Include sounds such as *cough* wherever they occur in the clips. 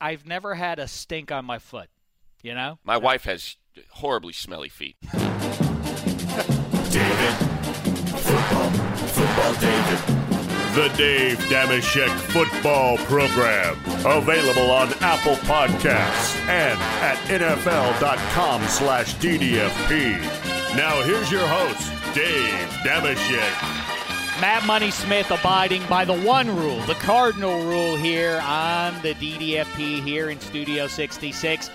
I've never had a stink on my foot. You know? My wife has horribly smelly feet. *laughs* David. Football. Football David. The Dave Dameshek Football Program. Available on Apple Podcasts and at NFL.com slash DDFP. Now here's your host, Dave Dameshek. Matt Money Smith abiding by the one rule, the cardinal rule here on the DDFP here in Studio 66.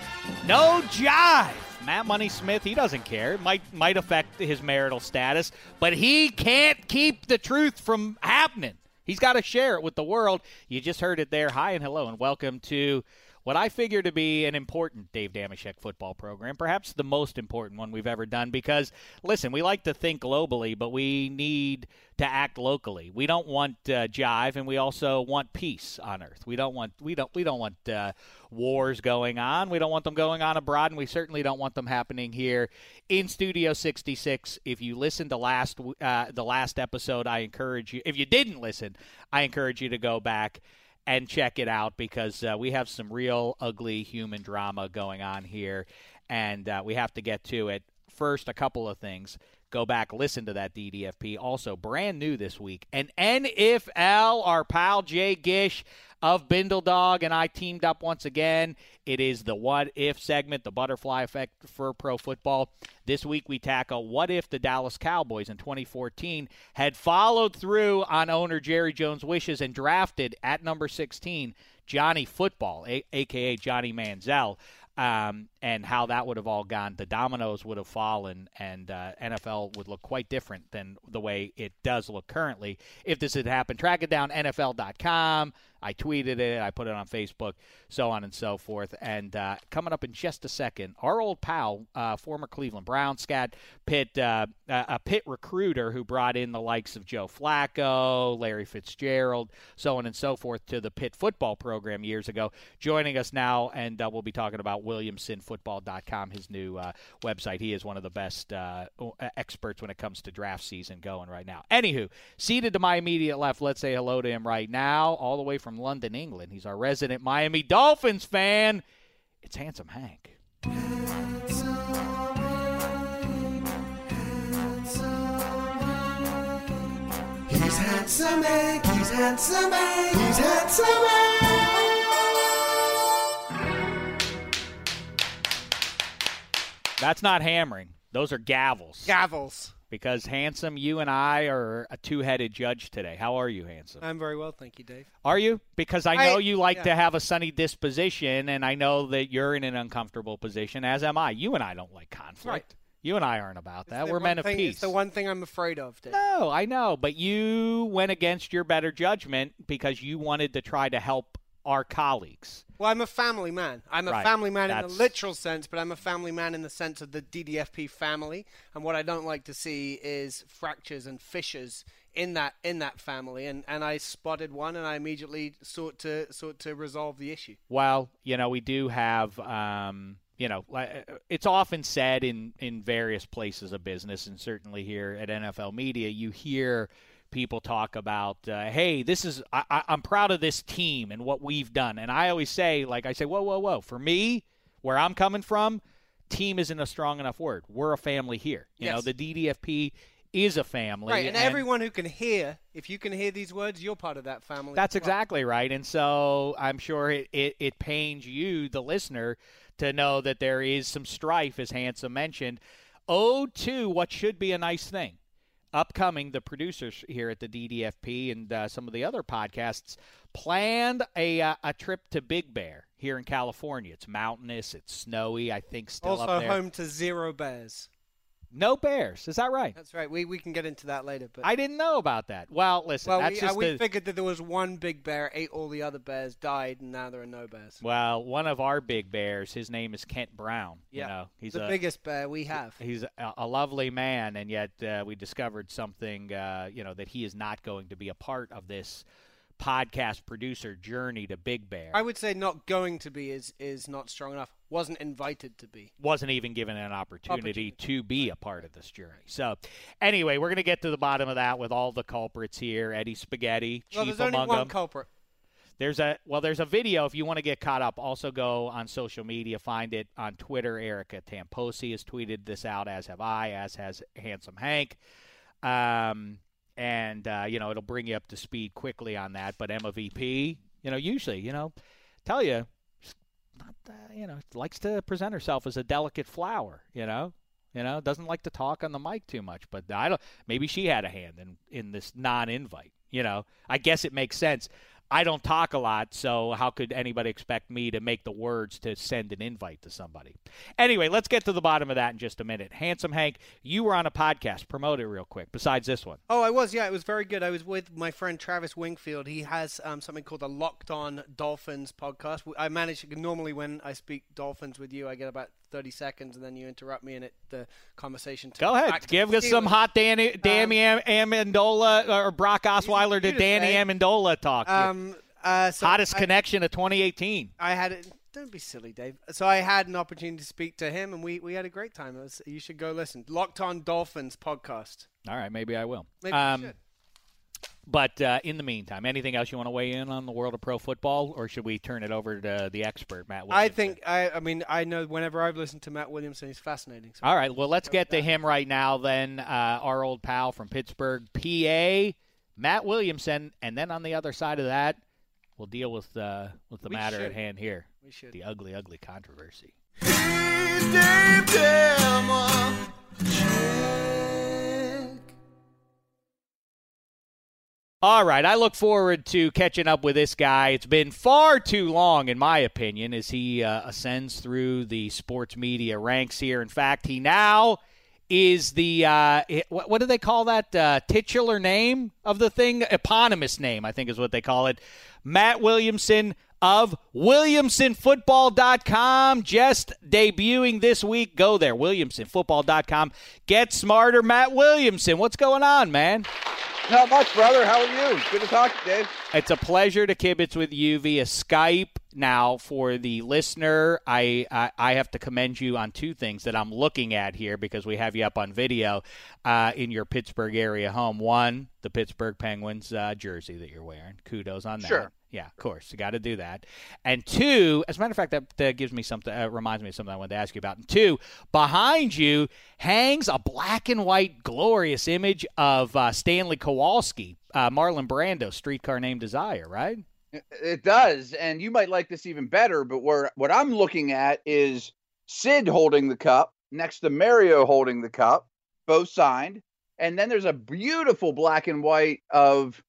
No jive. Matt Money Smith, he doesn't care. Might might affect his marital status, but he can't keep the truth from happening. He's got to share it with the world. You just heard it there. Hi and hello and welcome to what I figure to be an important Dave Dameshek football program, perhaps the most important one we've ever done. Because listen, we like to think globally, but we need to act locally. We don't want uh, jive, and we also want peace on Earth. We don't want we don't we don't want uh, wars going on. We don't want them going on abroad, and we certainly don't want them happening here in Studio 66. If you listened to last uh, the last episode, I encourage you. If you didn't listen, I encourage you to go back and check it out because uh, we have some real ugly human drama going on here, and uh, we have to get to it. First, a couple of things. Go back, listen to that DDFP. Also, brand new this week, an NFL, our pal Jay Gish of Bindle Dog and I teamed up once again. It is the What If segment, the butterfly effect for pro football. This week we tackle what if the Dallas Cowboys in 2014 had followed through on owner Jerry Jones' wishes and drafted at number 16 Johnny Football, a- aka Johnny Manziel um, and how that would have all gone. The dominoes would have fallen, and uh, NFL would look quite different than the way it does look currently if this had happened. Track it down, NFL.com. I tweeted it, I put it on Facebook, so on and so forth. And uh, coming up in just a second, our old pal, uh, former Cleveland Brown scat, Pitt, uh, a Pitt recruiter who brought in the likes of Joe Flacco, Larry Fitzgerald, so on and so forth to the Pitt football program years ago, joining us now, and uh, we'll be talking about WilliamsonFootball.com, his new uh, website. He is one of the best uh, experts when it comes to draft season going right now. Anywho, seated to my immediate left, let's say hello to him right now, all the way from London, England. He's our resident Miami Dolphins fan. It's Handsome Hank. He's handsome Hank, he's handsome Hank, he's handsome Hank. That's not hammering. Those are gavels. Gavels. Because handsome, you and I are a two-headed judge today. How are you, handsome? I'm very well, thank you, Dave. Are you? Because I know I- you like yeah. to have a sunny disposition, and I know that you're in an uncomfortable position, as am I. You and I don't like conflict. Right. You and I aren't about that. We're men of thing- peace. It's the one thing I'm afraid of, Dave. No, I know, but you went against your better judgment because you wanted to try to help our colleagues. Well, I'm a family man. I'm a Right, family man in the literal sense, but I'm a family man in the sense of the DDFP family. And what I don't like to see is fractures and fissures in that in that family, and, and I spotted one, and I immediately sought to sought to resolve the issue. Well, you know, we do have, um, you know, it's often said in in various places of business, and certainly here at NFL Media, you hear people talk about, uh, hey, this is I, I'm proud of this team and what we've done, and I always say, like I say, whoa, whoa, whoa, for me, where I'm coming from, team isn't a strong enough word. We're a family here. You know, the DDFP is a family, Right, and, everyone who can hear, if you can hear these words, you're part of that family. That's well. exactly right. And so I'm sure it, it, it pains you, the listener, to know that there is some strife, as Handsome mentioned. Oh, to what should be a nice thing. Upcoming, the producers here at the DDFP and uh, some of the other podcasts planned a, uh, a trip to Big Bear here in California. It's mountainous, it's snowy, I think, still Also up there. home to zero bears. No bears. Is that right? That's right. We we can get into that later, but I didn't know about that. Well, listen, well, that's we, just uh, we the- figured that there was one big bear, ate all the other bears, died, and now there are no bears. Well, one of our big bears, his name is Kent Brown. Yeah, you know, he's the a, biggest bear we have. He's a, a lovely man, and yet uh, we discovered something, uh, you know, that he is not going to be a part of this podcast producer journey to Big Bear. I would say not going to be is is not strong enough. Wasn't invited to be. wasn't even given an opportunity, to be a part of this journey. So, anyway, we're going to get to the bottom of that with all the culprits here. Eddie Spaghetti, Well, chief there's only among one them. culprit. There's a well, there's a video if you want to get caught up. Also go on social media, find it on Twitter. Erica Tamposi has tweeted this out, as have I, as has Handsome Hank. Um, and uh, you know it'll bring you up to speed quickly on that. But MVP, you know, usually, you know, tell you, not uh, you know, likes to present herself as a delicate flower. You know, you know, doesn't like to talk on the mic too much. But I don't. Maybe she had a hand in in this non-invite. You know, I guess it makes sense. I don't talk a lot, so how could anybody expect me to make the words to send an invite to somebody? Anyway, let's get to the bottom of that in just a minute. Handsome Hank, you were on a podcast. Promote it real quick. Besides this one, Oh, I was. Yeah, it was very good. I was with my friend Travis Wingfield. He has um, something called the Locked On Dolphins podcast. I manage normally when I speak Dolphins with you, I get about thirty seconds, and then you interrupt me, and it the conversation. go ahead. Give us some hot Danny, Danny Am- Amendola or Brock Osweiler to Danny heck. Amendola talk. Um, uh, so Hottest I- connection of 2018. I had it. Don't be silly, Dave. So I had an opportunity to speak to him, and we, we had a great time. Was, you should go listen. Locked On Dolphins podcast. All right, maybe I will. Maybe you um, should. But uh, in the meantime, anything else you want to weigh in on the world of pro football, or should we turn it over to the expert, Matt? I think I. I mean, I know whenever I've listened to Matt Williamson, he's fascinating. So All right, well, let's get to him right now. Then uh, our old pal from Pittsburgh, PA, Matt Williamson, and then on the other side of that, we'll deal with uh, with the We matter at hand here, we should. the ugly, ugly controversy. Dave Dammer. All right, I look forward to catching up with this guy. It's been far too long, in my opinion, as he uh, ascends through the sports media ranks here. In fact, he now is the uh, what, what do they call that uh, titular name of the thing? Eponymous name, I think, is what they call it. Matt Williamson of WilliamsonFootball.com, just debuting this week. Go there, WilliamsonFootball.com. Get smarter, Matt Williamson. What's going on, man? Not much, brother. How are you? Good to talk to you, Dave. It's a pleasure to kibitz with you via Skype. Now, for the listener, I, I I have to commend you on two things that I'm looking at here because we have you up on video uh, in your Pittsburgh area home. One, the Pittsburgh Penguins uh, jersey that you're wearing. Kudos on that. Sure. Yeah, of course, you got to do that. And two, as a matter of fact, that, that gives me something. Uh, reminds me of something I wanted to ask you about. And two, behind you hangs a black and white glorious image of uh, Stanley Kowalski, uh, Marlon Brando, Streetcar Named Desire. Right? It does, and you might like this even better. But where what I'm looking at is Sid holding the cup next to Mario holding the cup, both signed, and then there's a beautiful black and white of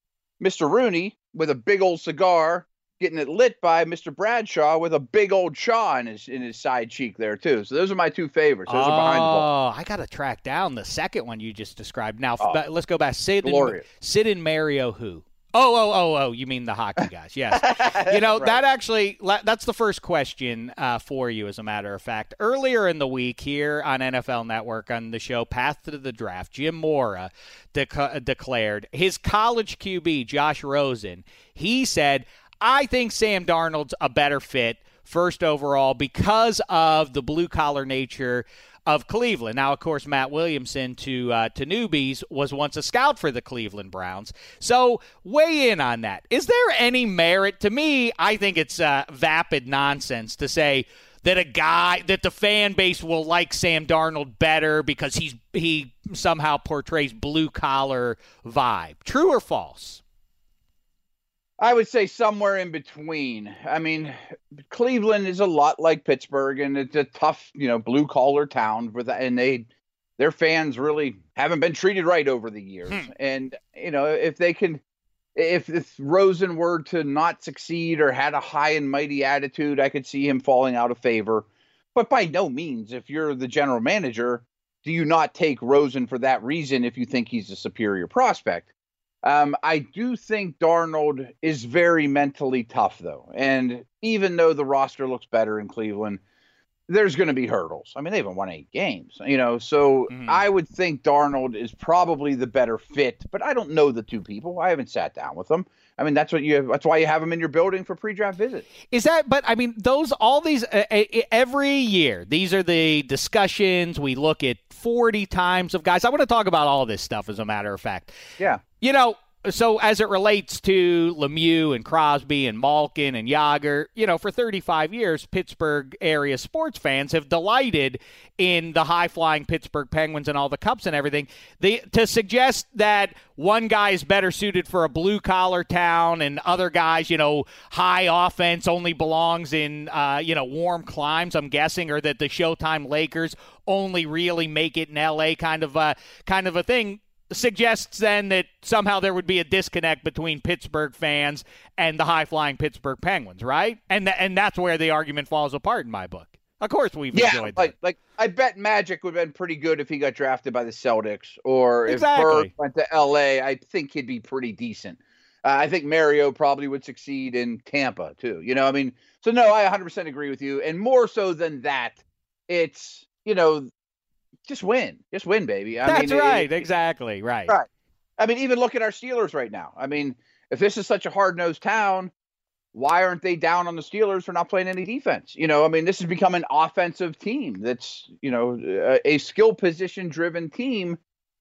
Mr. Rooney with a big old cigar, getting it lit by Mr. Bradshaw with a big old chaw in his in his side cheek there too. So those are my two favorites. Those oh, are behind the ball. Oh, I got to track down the second one you just described. Now, Oh, let's go back. Sid and, glorious. Sid and Mario, who? Oh, oh, oh, oh! You mean the hockey guys? Yes. *laughs* you know Right. that actually that's the first question uh, for you. As a matter of fact, earlier in the week here on NFL Network on the show Path to the Draft, Jim Mora dec- declared his college QB Josh Rosen. He said, "I think Sam Darnold's a better fit." First overall, because of the blue collar nature of Cleveland. Now, of course, Matt Williamson to uh, to newbies was once a scout for the Cleveland Browns. So weigh in on that. Is there any merit to me? I think it's uh, vapid nonsense to say that a guy that the fan base will like Sam Darnold better because he's he somehow portrays blue collar vibe. True or false? I would say somewhere in between. I mean, Cleveland is a lot like Pittsburgh, and it's a tough, you know, blue collar town. With and they, their fans really haven't been treated right over the years. Hmm. And you know, if they can, if if Rosen were to not succeed or had a high and mighty attitude, I could see him falling out of favor. But by no means, if you're the general manager, do you not take Rosen for that reason if you think he's a superior prospect? Um, I do think Darnold is very mentally tough, though. And even though the roster looks better in Cleveland, there's going to be hurdles. I mean, they haven't won eight games, you know. So I would think Darnold is probably the better fit, but I don't know the two people. I haven't sat down with them. I mean, that's what you. That's why you have them in your building for pre-draft visits. Is that? But I mean, those all these uh, uh, every year. These are the discussions we look at forty times of guys. I want to talk about all this stuff. As a matter of fact, Yeah. You know. So as it relates to Lemieux and Crosby and Malkin and Jagr, you know, for 35 years, Pittsburgh area sports fans have delighted in the high flying Pittsburgh Penguins and all the cups and everything. The, to suggest that one guy is better suited for a blue collar town and other guys, you know, high offense only belongs in, uh, you know, warm climes. I'm guessing, or that the Showtime Lakers only really make it in L.A. kind of a kind of a thing suggests then that somehow there would be a disconnect between Pittsburgh fans and the high flying Pittsburgh Penguins, right? And th- and that's where the argument falls apart in my book. Of course, we've Yeah, enjoyed like like I bet Magic would have been pretty good if he got drafted by the Celtics, or Exactly. if Bird went to L.A. I think he'd be pretty decent. Uh, I think Mario probably would succeed in Tampa too. You know, I mean, so no, I 100% agree with you, and more so than that, it's you know, just win, just win, baby. I. That's mean, right, it- exactly, right. Right. I mean, even look at our Steelers right now. I mean, if this is such a hard nosed town, why aren't they down on the Steelers for not playing any defense? You know, I mean, this has become an offensive team that's, you know, a, a skill position driven team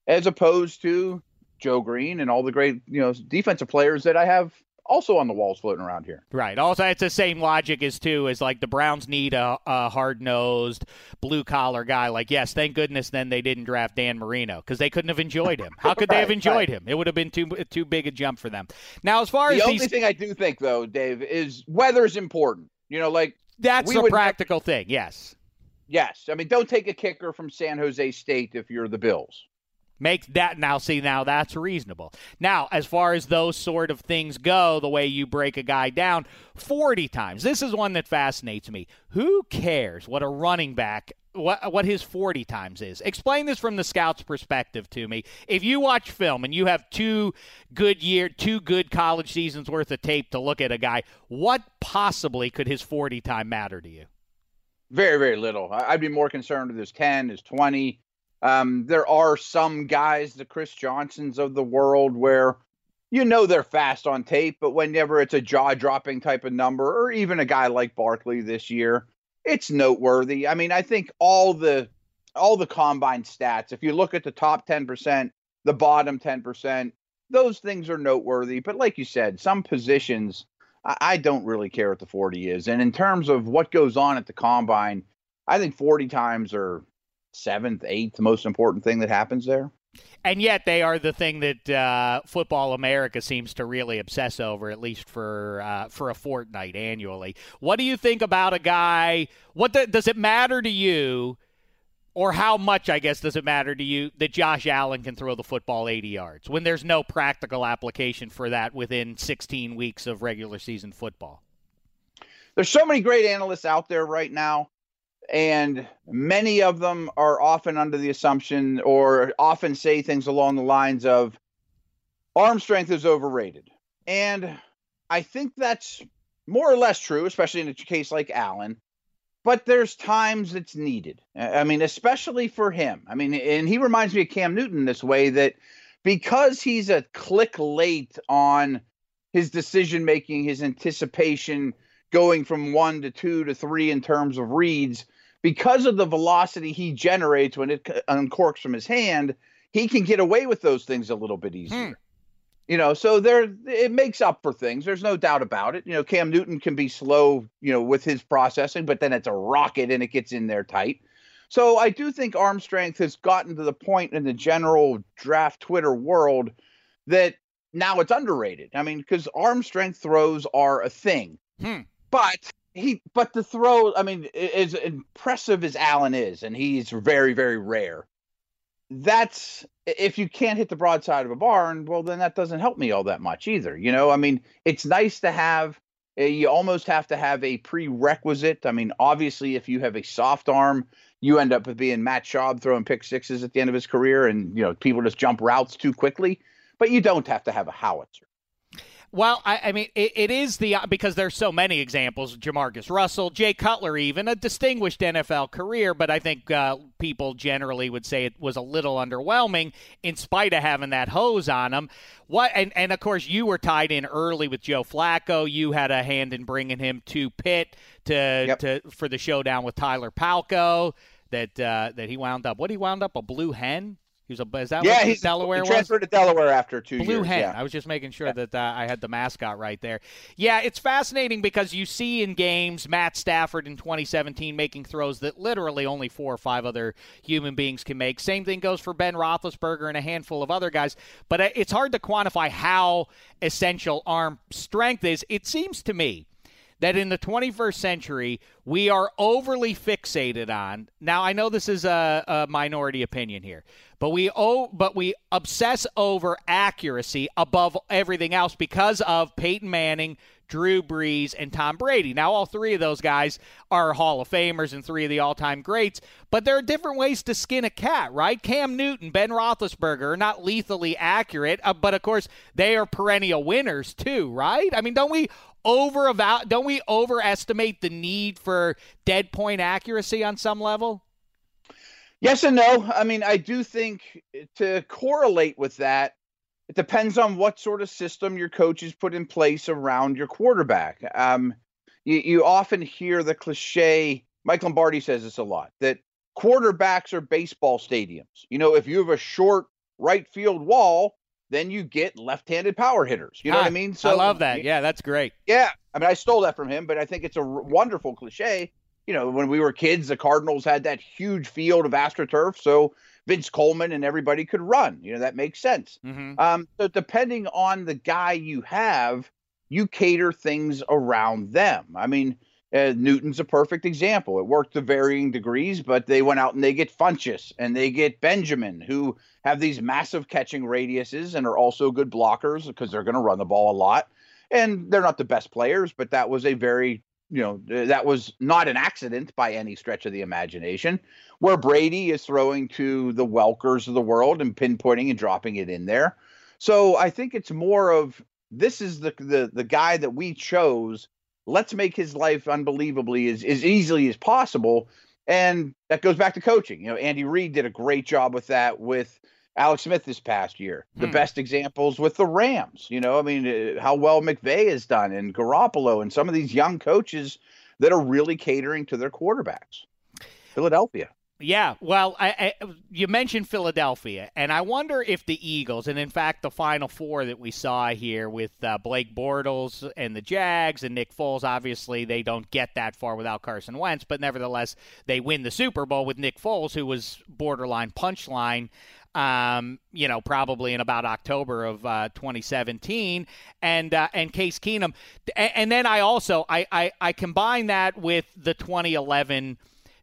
as opposed to Joe Greene and all the great, you know, defensive players that I have also on the walls floating around here. Right. Also, it's the same logic as too as like the Browns need a, a hard nosed blue collar guy. Like, yes, thank goodness then they didn't draft Dan Marino because they couldn't have enjoyed him. How could they *laughs* have enjoyed right. him? It would have been too too big a jump for them. Now, as far The as the only these, thing I do think, though, Dave, is weather is important. You know, like, that's a practical thing. Yes. yes. I mean, don't take a kicker from San Jose State if you're the Bills. Make that now. See, now that's reasonable. Now, as far as those sort of things go, the way you break a guy down 40 times, this is one that fascinates me. Who cares what a running back, what, what his 40 times is? Explain this from the scout's perspective to me. If you watch film and you have two good year, two good college seasons worth of tape to look at a guy, what possibly could his 40 time matter to you? Very, very little. I'd be more concerned with his 10, his 20. Um, there are some guys, the Chris Johnsons of the world, where you know they're fast on tape, but whenever it's a jaw dropping type of number, or even a guy like Barkley this year, it's noteworthy. I mean, I think all the all the combine stats, if you look at the top 10%, the bottom 10%, those things are noteworthy. But like you said, some positions I, I don't really care what the 40 is. And in terms of what goes on at the combine, I think 40 times are seventh, eighth most important thing that happens there. and yet they are the thing that uh, football America seems to really obsess over, at least for uh, for a fortnight annually. What do you think about a guy? What the, does it matter to you, or how much I guess does it matter to you that Josh Allen can throw the football 80 yards when there's no practical application for that within 16 weeks of regular season football? There's so many great analysts out there right now, and many of them are often under the assumption or often say things along the lines of arm strength is overrated. And I think that's more or less true, especially in a case like Allen. But there's times it's needed. I mean, especially for him. I mean, and he reminds me of Cam Newton this way that because he's a click late on his decision making, his anticipation going from one to two to three in terms of reads, because of the velocity he generates when it uncorks from his hand, he can get away with those things a little bit easier. Hmm. You know, so there it makes up for things. There's no doubt about it. You know, Cam Newton can be slow, you know, with his processing, but then it's a rocket and it gets in there tight. So I do think arm strength has gotten to the point in the general draft Twitter world that now it's underrated. I mean, because arm strength throws are a thing. Hmm. But he but the throw, I mean, as impressive as Allen is, and he's very, very rare that's if you can't hit the broadside of a barn, well, then that doesn't help me all that much either. You know, I mean, it's nice to have. Eh, you almost have to have a prerequisite. I mean, obviously, if you have a soft arm, you end up with being Matt Schaub throwing pick sixes at the end of his career, and you know people just jump routes too quickly. But you don't have to have a howitzer. Well, I, I mean, it, it is the because there's so many examples. Jamarcus Russell, Jay Cutler, even a distinguished NFL career, but I think uh, people generally would say it was a little underwhelming in spite of having that hose on him. What and and of course you were tied in early with Joe Flacco. You had a hand in bringing him to Pitt to yep. to for the showdown with Tyler Palko. That uh, that he wound up. What he wound up a blue hen he was a is that yeah, he's Delaware he transferred was? to Delaware after two Blue years. hen. Yeah. I was just making sure yeah. that uh, I had the mascot right there. Yeah, it's fascinating because you see in games Matt Stafford in 2017 making throws that literally only four or five other human beings can make. Same thing goes for Ben Roethlisberger and a handful of other guys. But uh, it's hard to quantify how essential arm strength is. It seems to me that in the 21st century we are overly fixated on. Now I know this is a, a minority opinion here, but we oh, but we obsess over accuracy above everything else because of Peyton Manning, Drew Brees, and Tom Brady. Now, all three of those guys are Hall of Famers and three of the all time greats, but there are different ways to skin a cat, right? Cam Newton, Ben Roethlisberger are not lethally accurate, uh, but of course, they are perennial winners too, right? I mean, don't we over don't we overestimate the need for dead point accuracy on some level? Yes and no. I mean, I do think to correlate with that, it depends on what sort of system your coaches put in place around your quarterback. Um, you, you often hear the cliche, Mike Lombardi says this a lot, that quarterbacks are baseball stadiums. You know, if you have a short right field wall, then you get left-handed power hitters. You know what I mean? So I love that. Yeah, that's great. Yeah, I mean, I stole that from him, but I think it's a r- wonderful cliche you know, when we were kids, the Cardinals had that huge field of AstroTurf, so Vince Coleman and everybody could run. You know, that makes sense. Mm-hmm. Um, so depending on the guy you have, you cater things around them. I mean, uh, Newton's a perfect example. It worked to varying degrees, but they went out and they get Funchess and they get Benjamin, who have these massive catching radiuses and are also good blockers because they're going to run the ball a lot. And they're not the best players, but that was a very you know that was not an accident by any stretch of the imagination where brady is throwing to the welkers of the world and pinpointing and dropping it in there so i think it's more of this is the the, the guy that we chose let's make his life unbelievably as, as easily as possible and that goes back to coaching you know andy reid did a great job with that with Alex Smith this past year. The hmm. best examples with the Rams. You know, I mean, uh, how well McVay has done and Garoppolo and some of these young coaches that are really catering to their quarterbacks. Philadelphia. Yeah, well, I, I, you mentioned Philadelphia, and I wonder if the Eagles, and in fact, the Final Four that we saw here with uh, Blake Bortles and the Jags and Nick Foles, obviously they don't get that far without Carson Wentz, but nevertheless, they win the Super Bowl with Nick Foles, who was borderline punchline um, you know, probably in about October of uh, 2017, and uh, and Case Keenum, and, and then I also I, I I combine that with the 2011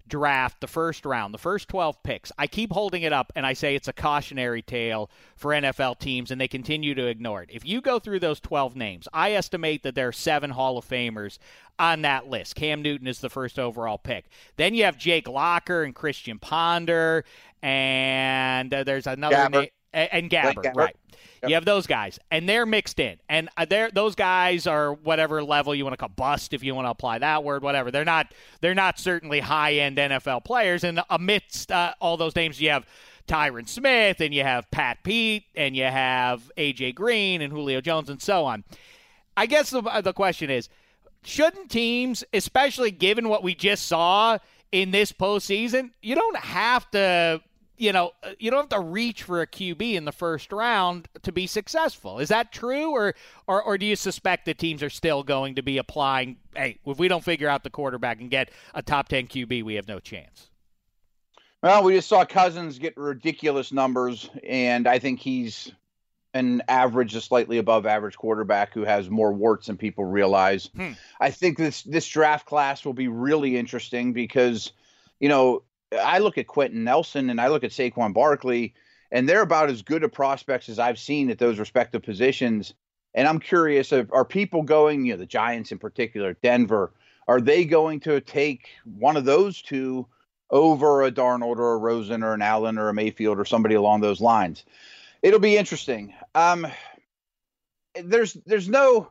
draft, the first round, the first 12 picks. I keep holding it up and I say it's a cautionary tale for NFL teams, and they continue to ignore it. If you go through those 12 names, I estimate that there are seven Hall of Famers on that list. Cam Newton is the first overall pick. Then you have Jake Locker and Christian Ponder, and uh, there's another name. And, and Gabbert, Gabbert. right? Yep. You have those guys, and they're mixed in, and uh, they're those guys are whatever level you want to call bust, if you want to apply that word, whatever. They're not they're not certainly high end NFL players, and amidst uh, all those names, you have Tyron Smith, and you have Pat Pete, and you have AJ Green, and Julio Jones, and so on. I guess the the question is, shouldn't teams, especially given what we just saw in this postseason, you don't have to you know, uh, you don't have to reach for a QB in the first round to be successful. Is that true, or or, or do you suspect that teams are still going to be applying? Hey, if we don't figure out the quarterback and get a top ten QB, we have no chance. Well, we just saw Cousins get ridiculous numbers, and I think he's an average, a slightly above average quarterback who has more warts than people realize. Hmm. I think this this draft class will be really interesting because, you know, I look at Quenton Nelson and I look at Saquon Barkley, and they're about as good a prospects as I've seen at those respective positions. And I'm curious, are people going, you know, the Giants in particular, Denver, are they going to take one of those two over a Darnold or a Rosen or an Allen or a Mayfield or somebody along those lines? It'll be interesting. Um, there's there's no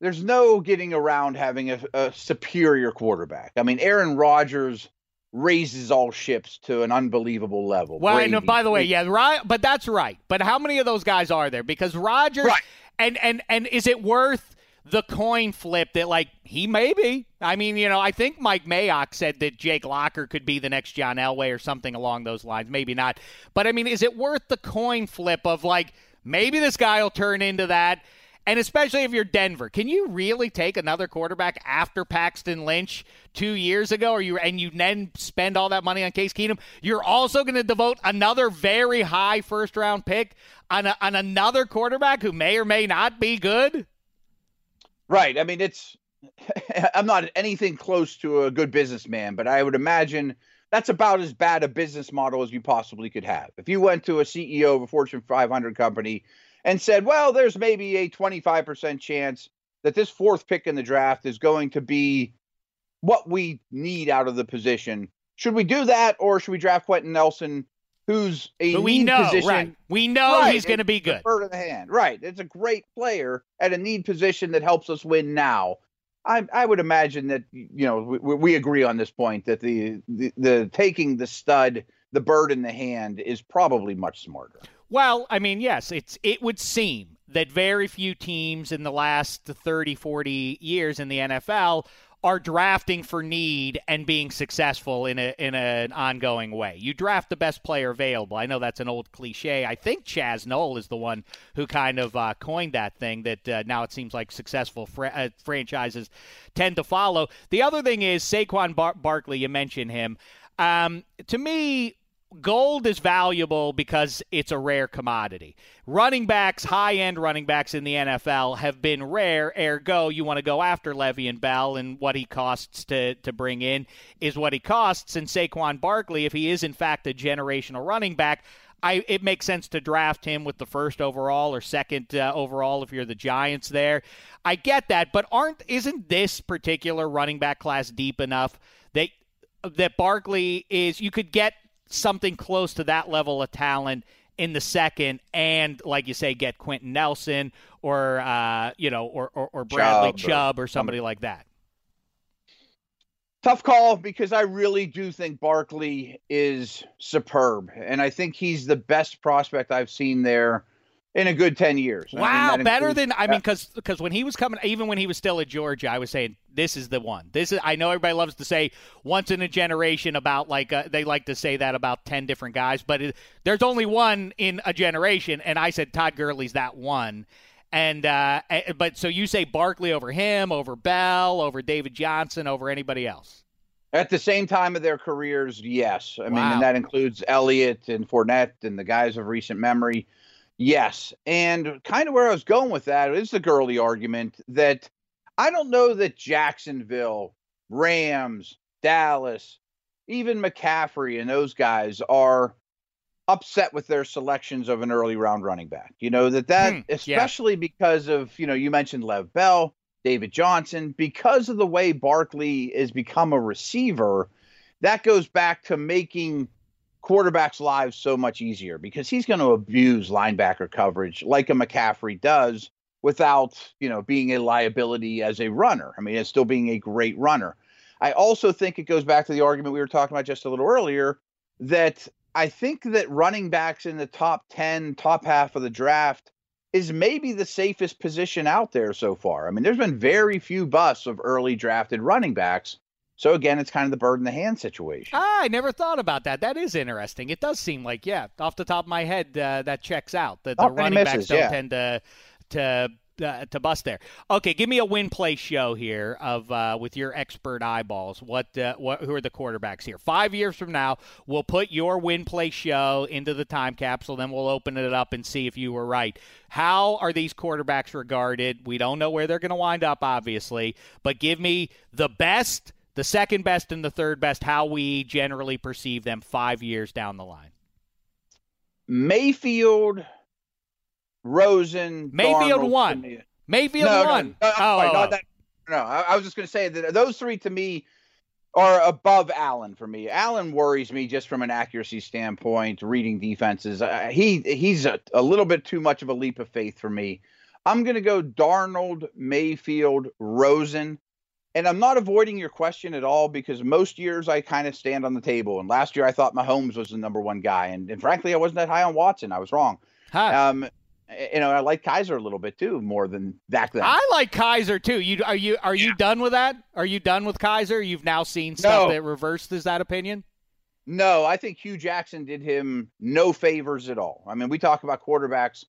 there's no getting around having a, a superior quarterback. I mean, Aaron Rodgers raises all ships to an unbelievable level. Well, and uh, Brady- by the way, yeah, right, but that's right. But how many of those guys are there? Because Rodgers, Right. and and and is it worth the coin flip that like he may be? I mean, you know, I think Mike Mayock said that Jake Locker could be the next John Elway or something along those lines. Maybe not, but I mean, is it worth the coin flip of like maybe this guy will turn into that? And especially if you're Denver, can you really take another quarterback after Paxton Lynch two years ago, or you and you then spend all that money on Case Keenum? You're also going to devote another very high first round pick on a, on another quarterback who may or may not be good. Right. I mean, it's. *laughs* I'm not anything close to a good businessman, but I would imagine that's about as bad a business model as you possibly could have. If you went to a CEO of a Fortune 500 company and said, well, there's maybe a 25% chance that this fourth pick in the draft is going to be what we need out of the position. Should we do that, or should we draft Quenton Nelson, who's a we need know, position? right? We know Right, he's going to be good. Bird in the hand, right? It's a great player at a need position that helps us win now. I, I would imagine that you know we, we agree on this point that the, the the taking the stud, the bird in the hand, is probably much smarter. Well, I mean, yes, it's it would seem that very few teams in the last 30, 40 years in the NFL are drafting for need and being successful in a in an ongoing way. You draft the best player available. I know that's an old cliche. I think Chuck Noll is the one who kind of uh, coined that thing that uh, now it seems like successful fra- uh, franchises tend to follow. The other thing is Saquon Bar- Barkley. You mentioned him. Um, to me, gold is valuable because it's a rare commodity. Running backs, high end running backs in the NFL have been rare, ergo, you want to go after Le'Veon Bell, and what he costs to, to bring in is what he costs. And Saquon Barkley, if he is in fact a generational running back, I, it makes sense to draft him with the first overall or second uh, overall if you're the Giants there. I get that, but aren't isn't this particular running back class deep enough that that Barkley is you could get something close to that level of talent in the second and like you say get Quenton Nelson or uh, you know or or, or Bradley Chubb Chubb or somebody like that. Tough call because I really do think Barkley is superb, and I think he's the best prospect I've seen there in a good ten years. I mean, Wow, better includes- than I mean, because cuz when he was coming, even when he was still at Georgia, I was saying this is the one. This is I know everybody loves to say once in a generation about like uh, they like to say that about ten different guys, but it, there's only one in a generation, and I said Todd Gurley's that one. And uh, but so you say Barkley over him, over Bell, over David Johnson, over anybody else? At the same time of their careers, yes. I mean, and that includes Elliott and Fournette and the guys of recent memory. Yes. And kind of where I was going with that is the Gurley argument that I don't know that Jacksonville, Rams, Dallas, even McCaffrey and those guys are upset with their selections of an early round running back. You know, that that Hmm, yeah. especially because of, you know, you mentioned Lev Bell, David Johnson, because of the way Barkley has become a receiver, that goes back to making quarterbacks' lives so much easier because he's going to abuse linebacker coverage like a McCaffrey does without, you know, being a liability as a runner. I mean, it's still being a great runner. I also think it goes back to the argument we were talking about just a little earlier that I think that running backs in the top 10, top half of the draft is maybe the safest position out there so far. I mean, there's been very few busts of early drafted running backs. So again, it's kind of the bird in the hand situation. Ah, I never thought about that. That is interesting. It does seem like, yeah, off the top of my head, uh, that checks out. That the Not running misses, backs don't yeah. tend to to uh, to bust there. Okay, give me a win play show here of uh, with your expert eyeballs. What uh, what who are the quarterbacks here? Five years from now, we'll put your win play show into the time capsule. Then we'll open it up and see if you were right. How are these quarterbacks regarded? We don't know where they're going to wind up, obviously, but give me the best, the second best, and the third best. How we generally perceive them five years down the line. Mayfield, Rosen, Mayfield Darnold, won. to me- Mayfield no, won. No, no, I'm sorry, oh, that- no, I, I was just going to say that those three to me are above Allen for me. Allen worries me just from an accuracy standpoint, reading defenses. Uh, he he's a, a little bit too much of a leap of faith for me. I'm going to go Darnold, Mayfield, Rosen. And I'm not avoiding your question at all because most years I kind of stand on the table. And last year I thought Mahomes was the number one guy. And, and frankly, I wasn't that high on Watson. I was wrong. Huh. Um, you know, I like Kizer a little bit too, more than back then. I like Kizer too. You are you are you done with that? Are you done with Kizer? You've now seen stuff No. that reverses that opinion. No, I think Hue Jackson did him no favors at all. I mean, we talk about quarterbacks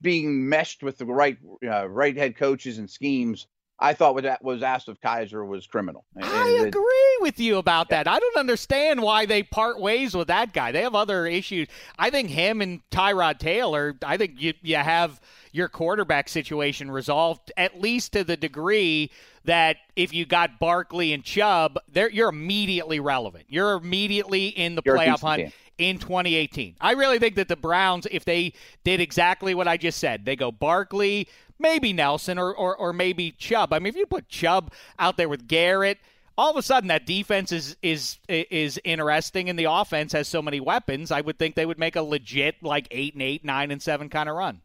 being meshed with the right uh, right head coaches and schemes. I thought what that was asked of Kizer was criminal. I And it- agree with you about that. I don't understand why they part ways with that guy. They have other issues. I think him and Tyrod Taylor. I think you you have your quarterback situation resolved at least to the degree that if you got Barkley and Chubb, they're, you're immediately relevant. You're immediately in the You're playoff hunt team. in 2018. I really think that the Browns, if they did exactly what I just said, they go Barkley, maybe Nelson, or, or, or maybe Chubb. I mean, if you put Chubb out there with Garrett, all of a sudden that defense is is is interesting, and the offense has so many weapons. I would think they would make a legit like eight and eight, nine and seven kind of run.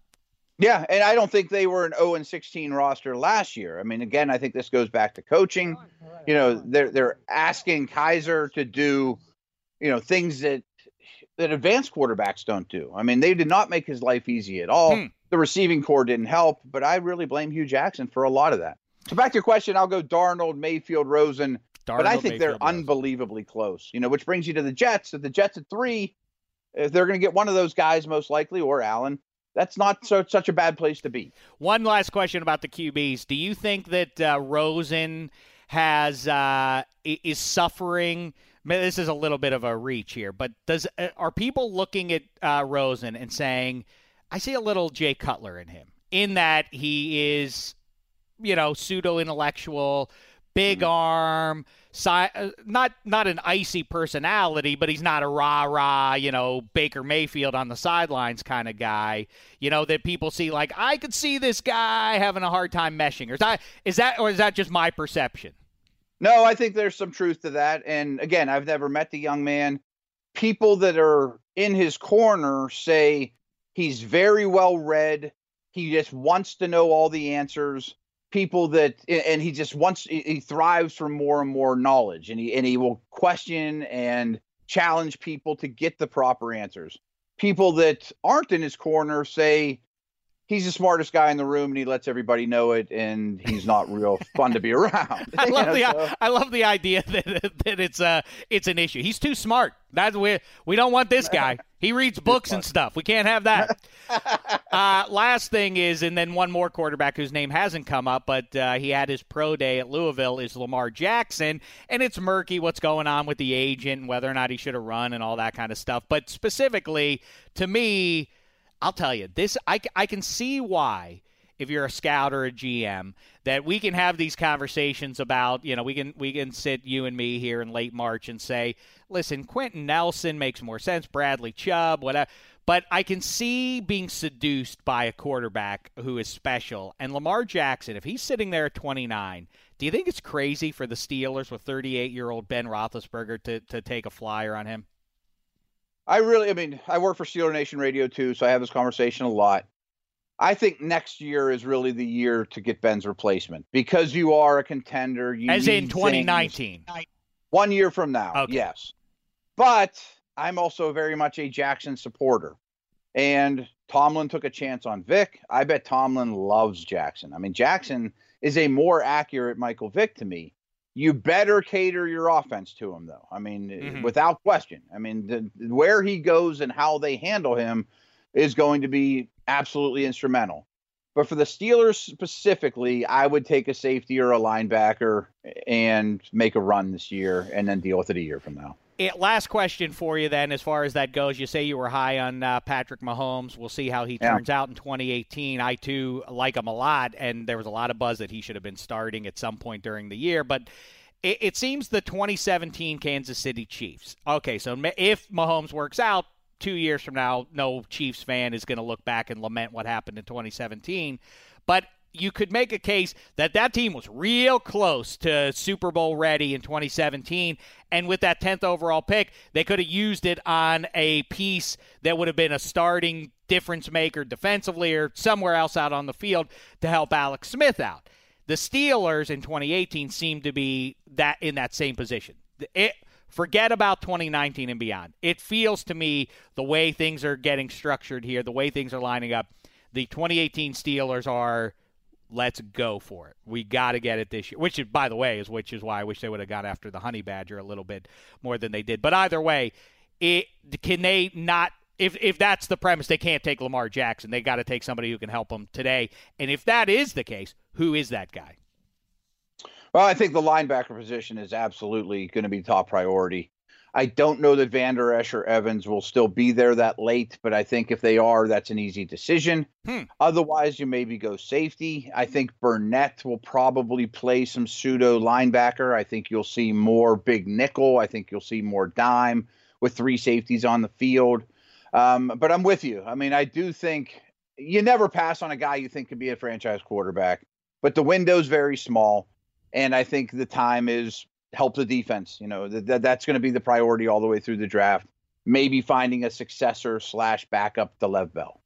Yeah, and I don't think they were an 0 and 16 roster last year. I mean, again, I think this goes back to coaching. You know, they're they're asking Kaiser to do, you know, things that that advanced quarterbacks don't do. I mean, they did not make his life easy at all. Hmm. The receiving core didn't help, but I really blame Hue Jackson for a lot of that. So back to your question, I'll go Darnold, Mayfield, Rosen, but I Darnold, think they're Rosen. unbelievably close. You know, which brings you to the Jets. If the Jets at three, if they're going to get one of those guys, most likely, or Allen, that's not so, such a bad place to be. One last question about the QBs. Do you think that uh, Rosen has uh, is suffering? This is a little bit of a reach here, but does uh, are people looking at uh, Rosen and saying, "I see a little Jay Cutler in him," in that he is, you know, pseudo intellectual, big arm, si- uh, not not an icy personality, but he's not a rah rah, you know, Baker Mayfield on the sidelines kind of guy. You know that people see like I could see this guy having a hard time meshing. Or is that is that or is that just my perception? No, I think there's some truth to that. And again, I've never met the young man. People that are in his corner say he's very well read. He just wants to know all the answers. People that and he just wants he thrives for more and more knowledge and he and he will question and challenge people to get the proper answers. People that aren't in his corner say he's the smartest guy in the room and he lets everybody know it and he's not real *laughs* fun to be around. *laughs* I love *laughs* know, the so- I love the idea that that it's a it's an issue. He's too smart. That's we we don't want this guy. He reads books and stuff. We can't have that. uh, last thing is, and then one more quarterback whose name hasn't come up, but uh, he had his pro day at Louisville is Lamar Jackson, and it's murky what's going on with the agent and whether or not he should have run and all that kind of stuff. But specifically to me, I'll tell you this: I, I can see why if you're a scout or a GM that we can have these conversations about you know we can we can sit you and me here in late March and say listen Quenton Nelson makes more sense Bradley Chubb whatever but I can see being seduced by a quarterback who is special. And Lamar Jackson if he's sitting there at 29 do you think it's crazy for the Steelers with 38 year old Ben Roethlisberger to to take a flyer on him I really, I mean, I work for Steeler Nation Radio too, so I have this conversation a lot. I think next year is really the year to get Ben's replacement because you are a contender. You As in 2019. things. One year from now, Okay. yes. But I'm also very much a Jackson supporter. And Tomlin took a chance on Vic. I bet Tomlin loves Jackson. I mean, Jackson is a more accurate Michael Vick to me. You better cater your offense to him, though. I mean, Mhm. without question. I mean, the, where he goes and how they handle him is going to be absolutely instrumental. But for the Steelers specifically, I would take a safety or a linebacker and make a run this year and then deal with it a year from now. It, last question for you then, as far as that goes. You say you were high on uh, Patrick Mahomes. We'll see how he Yeah. turns out in 2018. I too like him a lot, and there was a lot of buzz that he should have been starting at some point during the year. But it, it seems the 2017 Kansas City Chiefs. Okay, so if Mahomes works out two years from now, no Chiefs fan is going to look back and lament what happened in 2017. But you could make a case that that team was real close to Super Bowl ready in 2017. And with that 10th overall pick, they could have used it on a piece that would have been a starting difference maker defensively or somewhere else out on the field to help Alex Smith out. The Steelers in 2018 seem to be that in that same position. It, forget about 2019 and beyond. It feels to me the way things are getting structured here, the way things are lining up, the 2018 Steelers are let's go for it. We got to get it this year. Which, is, by the way, is which is why I wish they would have got after the Honey Badger a little bit more than they did. But either way, it can they not? If if that's the premise, they can't take Lamar Jackson. They got to take somebody who can help them today. And if that is the case, who is that guy? Well, I think the linebacker position is absolutely going to be top priority. I don't know that Vander Esch or Evans will still be there that late, but I think if they are, that's an easy decision. Hmm. Otherwise, you maybe go safety. I think Burnett will probably play some pseudo linebacker. I think you'll see more big nickel. I think you'll see more dime with three safeties on the field. Um, but I'm with you. I mean, I do think you never pass on a guy you think could be a franchise quarterback, but the window's very small. And I think the time is help the defense. You know, that, that that's going to be the priority all the way through the draft. Maybe finding a successor slash backup to Le'Veon Bell.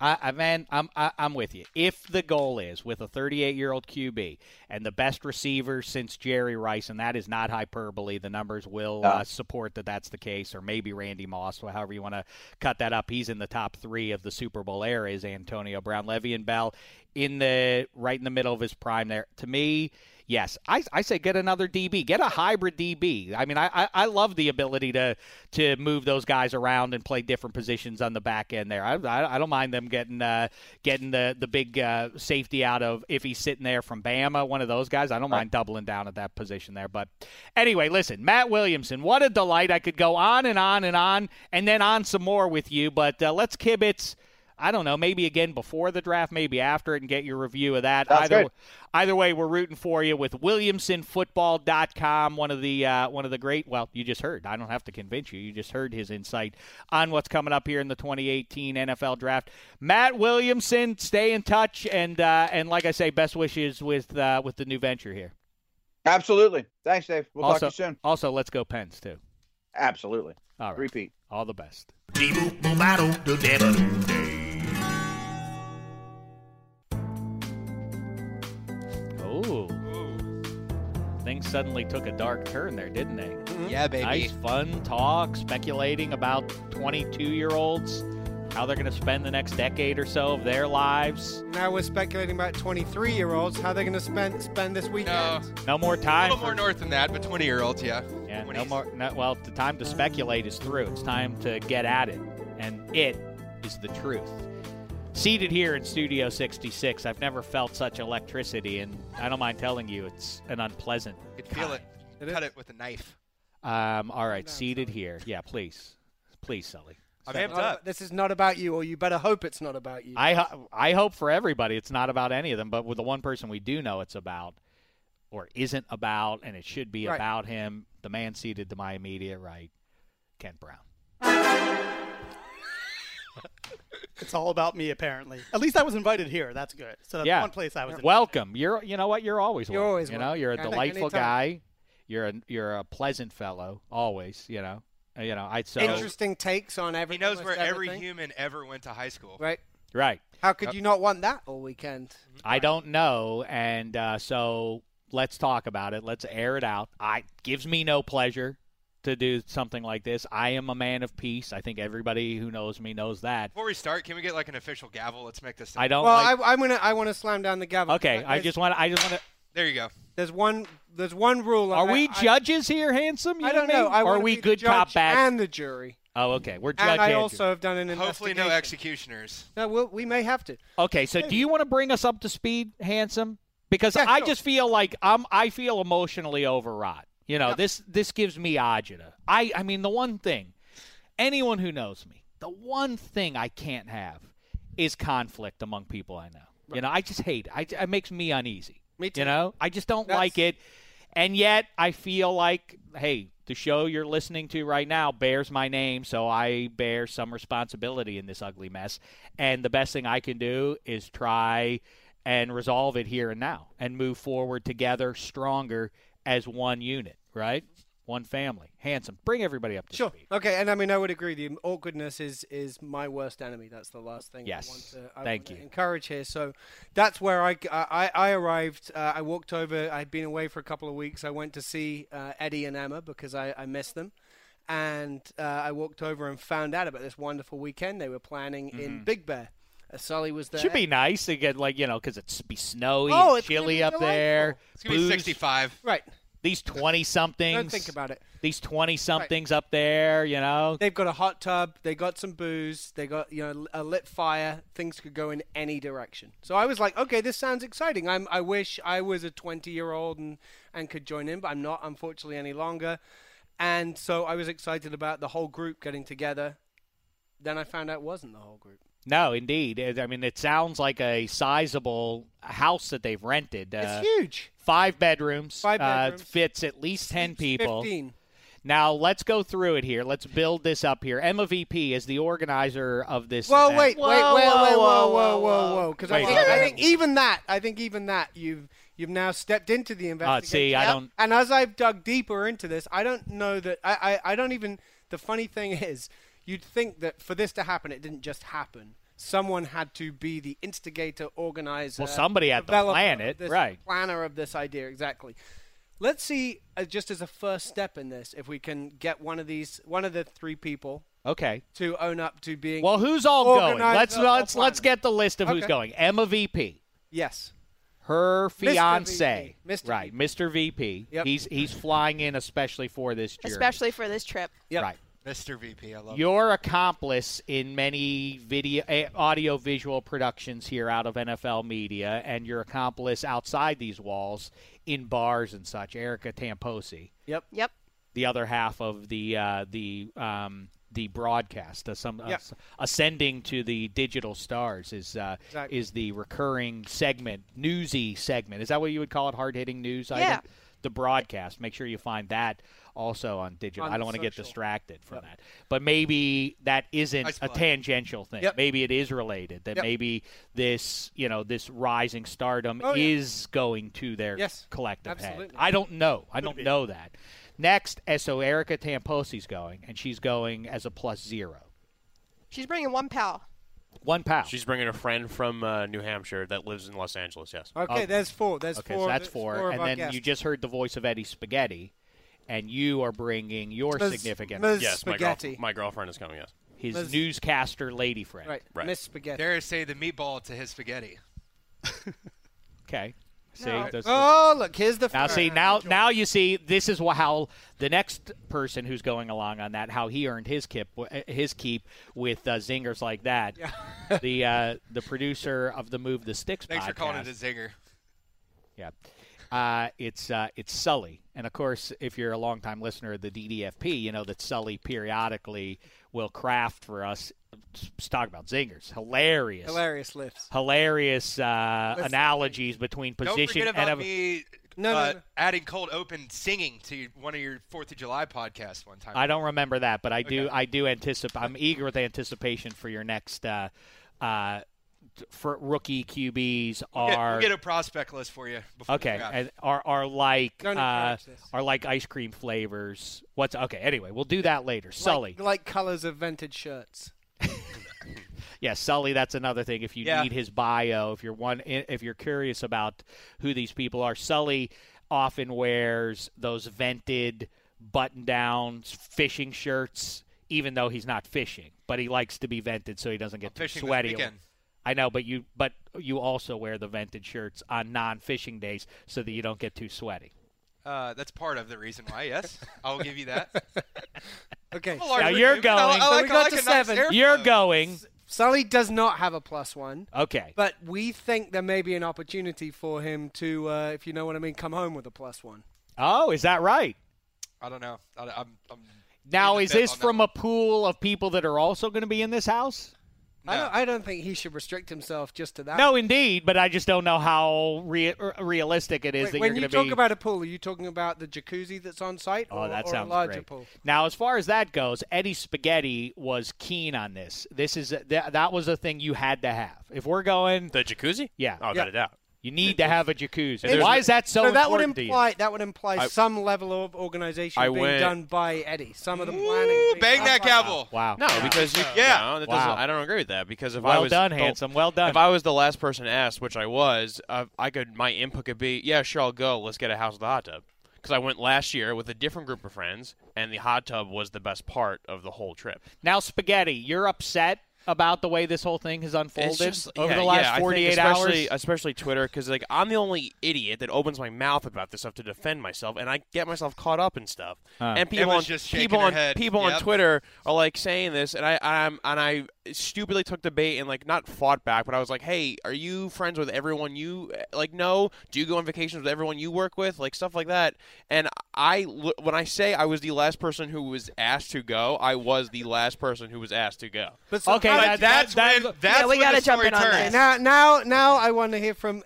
I, I man, I'm I, I'm with you. If the goal is with a 38 year old QB and the best receiver since Jerry Rice, and that is not hyperbole, the numbers will No. uh, support that that's the case, or maybe Randy Moss, or however you want to cut that up. He's in the top three of the Super Bowl era. Is Antonio Brown, Le'Veon Bell in the right in the middle of his prime there? To me. Yes, I, I say get another DB, get a hybrid DB. I mean, I, I, I love the ability to to move those guys around and play different positions on the back end there. I, I, I don't mind them getting uh, getting the the big uh, safety out of if he's sitting there from Bama, one of those guys. I don't mind doubling down at that position there. But anyway, listen, Matt Williamson, what a delight! I could go on and on and on, and then on some more with you. But uh, let's kibitz. I don't know, maybe again before the draft, maybe after it, and get your review of that. Sounds either good. either way, we're rooting for you with WilliamsonFootball.com, one of the uh, one of the great. Well, you just heard. I don't have to convince you. You just heard his insight on what's coming up here in the 2018 NFL Draft. Matt Williamson, stay in touch, and uh, and like I say, best wishes with uh, with the new venture here. Absolutely. Thanks, Dave. We'll also, talk to you soon. Also, let's go Pens too. Absolutely. All right. Repeat. All the best. Oh. Things suddenly took a dark turn there, didn't they? Mm-hmm. Yeah, baby. Nice, fun talk, speculating about 22 year olds, how they're going to spend the next decade or so of their lives. Now we're speculating about 23 year olds, how they're going to spend spend this No, weekend. No more a time. little more for- north than that, but 20 year olds, yeah. yeah, no 20s. more. No, well, the time to speculate is through. It's time to get at it, and it is the truth. Seated here in Studio 66, I've never felt such electricity, and I don't mind telling you, it's an unpleasant. You could feel it. It Cut is. it with a knife. Um, all right, down, seated here. Yeah, please, please, Sully. I'm This is amped not up. about- This is not about you, or you better hope it's not about you. I ho- I hope for everybody it's not about any of them, but with the one person we do know it's about, or isn't about, and it should be Right. about him, the man seated to my immediate right, Kent Brown. It's all about me, apparently. At least I was invited here. That's good. So that's Yeah. one place I was. invited. Welcome. You're you know what you're always You're welcome. always you know welcome. you're a delightful guy. You're a you're a pleasant fellow always. You know Uh, You know, I so Interesting takes on every. He knows almost where every human ever went to high school. Right. right. How could you not want that all weekend? I don't know, and uh, so let's talk about it. Let's air it out. I gives me no pleasure to do something like this. I am a man of peace. I think everybody who knows me knows that. Before we start, can we get like an official gavel? Let's make this. I don't Well, like. I, I'm gonna. I want to slam down the gavel. okay, I There's- just want. I just want to. There you go. There's one. There's one rule. Are I- we I- judges here, handsome? You I don't what know. I are we be the good cop, bad? and the jury. Oh, okay. We're judge. And I also have done an Hopefully, no executioners. No, we'll, we may have to. Okay, so do you want to bring us up to speed, handsome? Because Yeah, I sure. just feel like I'm I feel emotionally overwrought. You know, this this gives me agita. I I mean the one thing anyone who knows me, the one thing I can't have is conflict among people I know. You know, I just hate it. I, it makes me uneasy. Me too. You know, I just don't That's- like it. And yet I feel like, hey, the show you're listening to right now bears my name, so I bear some responsibility in this ugly mess. And the best thing I can do is try and resolve it here and now and move forward together stronger as one unit, right? One family. Handsome. Bring everybody up to Sure. speed. Okay, and I mean I would agree. The awkwardness is is my worst enemy. That's the last thing. Yes. I want to, I Thank want to you. Encourage here. So that's where I I, I arrived. Uh, I walked over. I'd been away for a couple of weeks. I went to see uh, Eddie and Emma because I, I missed them. And uh, I walked over and found out about this wonderful weekend they were planning in Big Bear. Sully was there. Should be nice to get like you know because it's be snowy, Oh, it's chilly be up there. It's gonna be 65. right. These twenty somethings. Don't think about it. These twenty somethings up there, you know. They've got a hot tub. They got some booze. They got you know a lit fire. Things could go in any direction. So I was like, okay, this sounds exciting. I'm. I wish I was a 20 year old and and could join in, but I'm not, unfortunately, any longer. And so I was excited about the whole group getting together. Then I found out it wasn't the whole group. No, indeed. I mean, it sounds like a sizable house that they've rented. Uh, it's huge. Five bedrooms. Five uh, bedrooms. fits at least ten people. 15. Now let's go through it here. Let's build this up here. Emma VP is the organizer of this. Whoa, event. wait, wait, wait, Whoa, wait, whoa, whoa, whoa, whoa, whoa, whoa! Because I Wait, think, wait, I wait. think even that, I think even that, you've you've now stepped into the investigation. see, I don't- And as I've dug deeper into this, I don't know that I, I, I don't even. The funny thing is, you'd think that for this to happen, it didn't just happen. Someone had to be the instigator, organizer. Well, somebody had to developer plan it, right. Planner of this idea, exactly. Let's see, uh, just as a first step in this, if we can get one of these, one of the three people Okay. to own up to being. Well, who's all going? Let's let's let's get the list of who's Okay. going. Emma VP. Yes. Her Mr. fiance, VP. Mr. right? Mr. VP. Yep. He's he's flying in especially for this journey. especially for this trip. Yep. Right. Mr. VP, I love Your accomplice in many video, eh, audio, visual productions here out of NFL media, and your accomplice outside these walls in bars and such. Erica Tamposi, Yep. Yep. the other half of the uh, the um, the broadcast, uh, some uh, Yep. s- ascending to the digital stars is uh, Exactly. is the recurring segment, newsy segment. Is that what you would call it? Hard hitting news. Yeah. Item? The broadcast. Make sure you find that also on digital. On I don't want to get distracted from Yep. that. But maybe that isn't a tangential thing. Yep. Maybe it is related. That Yep. maybe this, you know, this rising stardom Oh, yeah. is going to their Yes. collective head. I don't know. I Could don't be. know that. Next, so Erica Tamposi's going, and she's going as a plus zero. She's bringing one pal. One pound. She's bringing a friend from uh, New Hampshire that lives in Los Angeles. Yes. Okay, there's four. There's okay, four. so that's there's four. and then guests. you just heard the voice of Eddie Spaghetti, and you are bringing your Ms. significant, Ms. Yes, my, Spaghetti. my girlfriend is coming. Yes. his Ms. newscaster lady friend. right. Right. Miss Spaghetti. Dare I say the meatball to his spaghetti. Okay. See, No. this- Oh, look, here's the. Now see now now you see this is how the next person who's going along on that how he earned his keep his keep with uh, zingers like that. the uh, the producer of the Move the Sticks Thanks for calling it a zinger. Yeah. Uh, it's uh, it's Sully, and of course, if you're a longtime listener of the DDFP, you know that Sully periodically will craft for us. Let's talk about zingers, hilarious, hilarious lifts. hilarious uh, Listen. analogies between Don't position forget about and me No, no, uh, no. adding cold open singing to one of your Fourth of July podcasts one time. I don't remember that, but I do. Okay. I do anticipate. I'm eager with anticipation for your next uh, uh, for rookie QBs We'll get, are we'll get a prospect list for you. Before okay, The and are are like uh, are like ice cream flavors. What's okay? Anyway, we'll do that later. Sully, Like, like colors of vintage shirts. *laughs* yeah, Sully. That's another thing. If you Yeah. need his bio, if you're one, if you're curious about who these people are, Sully often wears those vented button-downs, fishing shirts, even though he's not fishing. But he likes to be vented so he doesn't get too fishing sweaty. Weekend. I know, but you but you also wear the vented shirts on non-fishing days so that you don't get too sweaty. Uh, that's part of the reason why. Yes, I'll give you that. *laughs* Okay. I'm a large Now you're dude, but I- going. I So like, we I got like to a nice seven. You're going. Sully does not have a plus one. Okay. But we think there may be an opportunity for him to, uh, if you know what I mean, come home with a plus one. Oh, is that right? I don't know. I, I'm, I'm Now, is this on that from a pool of people that are also going to be in this house? I, don't, I don't think he should restrict himself just to that. No, indeed, but I just don't know how rea- er, realistic it is Wait, that when you're you going to be. If you talk be. about a pool, are you talking about the jacuzzi that's on site, Oh, or, that or sounds a larger great. pool? Now, as far as that goes, Eddie Spaghetti was keen on this. This is that, that was a thing you had to have. If we're going the jacuzzi, yeah, oh, without a doubt. You need to have a jacuzzi. And Why is that so, that would important to you? imply that would imply I- some level of organization I being went- done by Eddie. Some of the planning. being bang that by- gavel. Wow. No, because you, Yeah. no, that Wow. doesn't, I don't agree with that because if I Well was done, the- handsome. Well done. If I was the last person asked, which I was, uh, I could my input could be, yeah, sure, I'll go. Let's get a house with a hot tub. Because I went last year with a different group of friends, and the hot tub was the best part of the whole trip. Now, Spaghetti, you're upset about the way this whole thing has unfolded just, over yeah, the last yeah, 48 especially, hours. Especially Twitter, because like I'm the only idiot that opens my mouth about this stuff to defend myself, and I get myself caught up in stuff. Huh. And people on just people on head. people on Twitter are like saying this, and I I'm, and I stupidly took the bait and like not fought back, but I was like, hey, are you friends with everyone you eh, like? No, do you go on vacations with everyone you work with? Like stuff like that. And I when I say I was the last person who was asked to go, I was the last person who was asked to go. But so Okay, how- that- that's that- when that's Yeah, we gotta jump in on turns. This. now, now, now, I want to hear from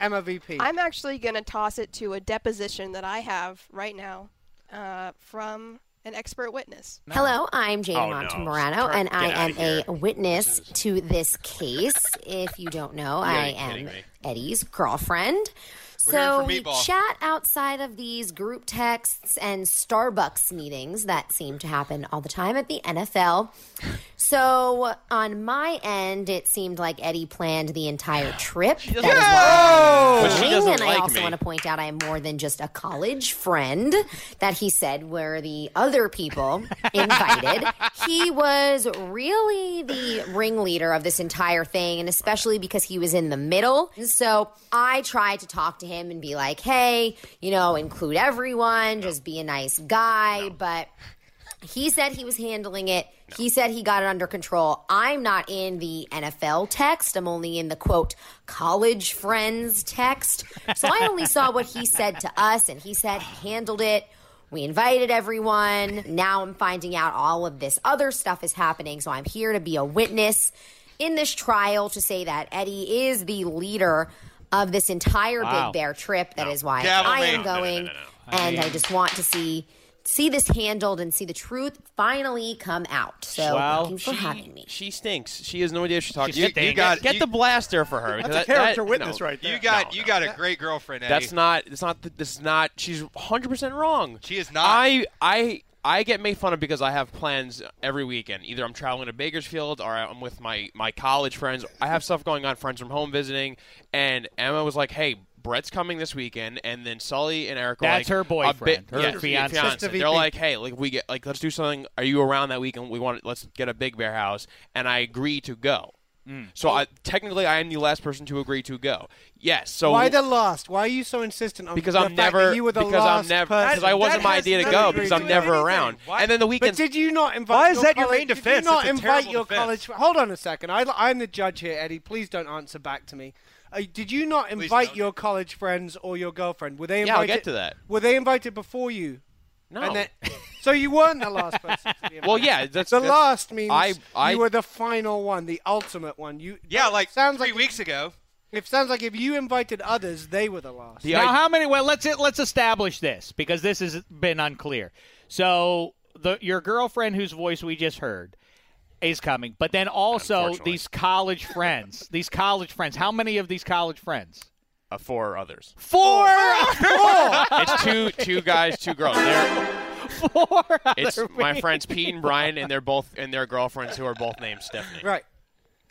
Emma VP. I'm actually going to toss it to a deposition that I have right now uh, from an expert witness. Hello, I'm Jane Oh, no. And Get I am a witness to this case. If you don't know, I am me. Eddie's girlfriend. We're So we chat outside of these group texts and Starbucks meetings that seem to happen all the time at the NFL. So on my end, it seemed like Eddie planned the entire *gasps* trip. That is why I'm she doing, doesn't and I also me. want to point out I am more than just a college friend that he said were the other people *laughs* invited. he was really the ringleader of this entire thing, and especially because he was in the middle. So I tried to talk to him and be like, hey, you know, include everyone, just be a nice guy. But he said he was handling it. He said he got it under control. I'm not in the NFL text. I'm only in the quote, college friends text. So I only saw what he said to us, and he said he handled it. We invited everyone. Now I'm finding out all of this other stuff is happening. So I'm here to be a witness in this trial to say that Eddie is the leader of this entire Wow. Big Bear trip. That is why Gavel I me. am No, no, no, going. no, no. And I just want to see see this handled and see the truth finally come out. So Well, thank you for she, having me. She stinks. She has no idea what she's talking. She you, stinks. you got get You- the blaster for her. That's a character that- witness no. right there. You got No, you got a great girlfriend. Eddie. That's not. It's not. This is not. She's 100 percent wrong. She is not. I I I get made fun of because I have plans every weekend. Either I'm traveling to Bakersfield or I'm with my my college friends. I have stuff going on. Friends from home visiting, and Emma was like, "Hey." Brett's coming this weekend, and then Sully and Eric. Are That's like, her a boyfriend, bit- her yeah, fiance. fiance. They're VP. like, "Hey, like we get like let's do something. Are you around that weekend? We want let's get a Big Bear house." And I agree to go. Mm. So I, technically, I am the last person to agree to go. Yes. So Why the lost? Why are you so insistent on because the I'm fact never that you were the because last I'm never because I wasn't my idea to go because I'm never anything. around. Why- And then the But did you not invite? Why is your that your college- main did defense? you not That's invite your defense. college? Hold on a second. I, I'm the judge here, Eddie. Please don't answer back to me. Uh, did you not invite don't. your college friends or your girlfriend? Were they invited? Yeah, I'll invited? get to that. Were they invited before you? No. And then, *laughs* so you weren't the last person. To be invited. *laughs* well, yeah, that's The that's- last means I- I- you were the final one, the ultimate one. You Yeah, like sounds three like weeks ago. It sounds like if you invited others, they were the last. now, how many? Well, let's let's establish this because this has been unclear. So, the your girlfriend, whose voice we just heard, is coming. But then also these college friends. *laughs* These college friends. How many of these college friends? Uh, four others. Four. *laughs* it's two two guys, two girls. They're, Four. *laughs* it's other my wings. friends Pete and Brian, and they're both and their girlfriends who are both named Stephanie. Right.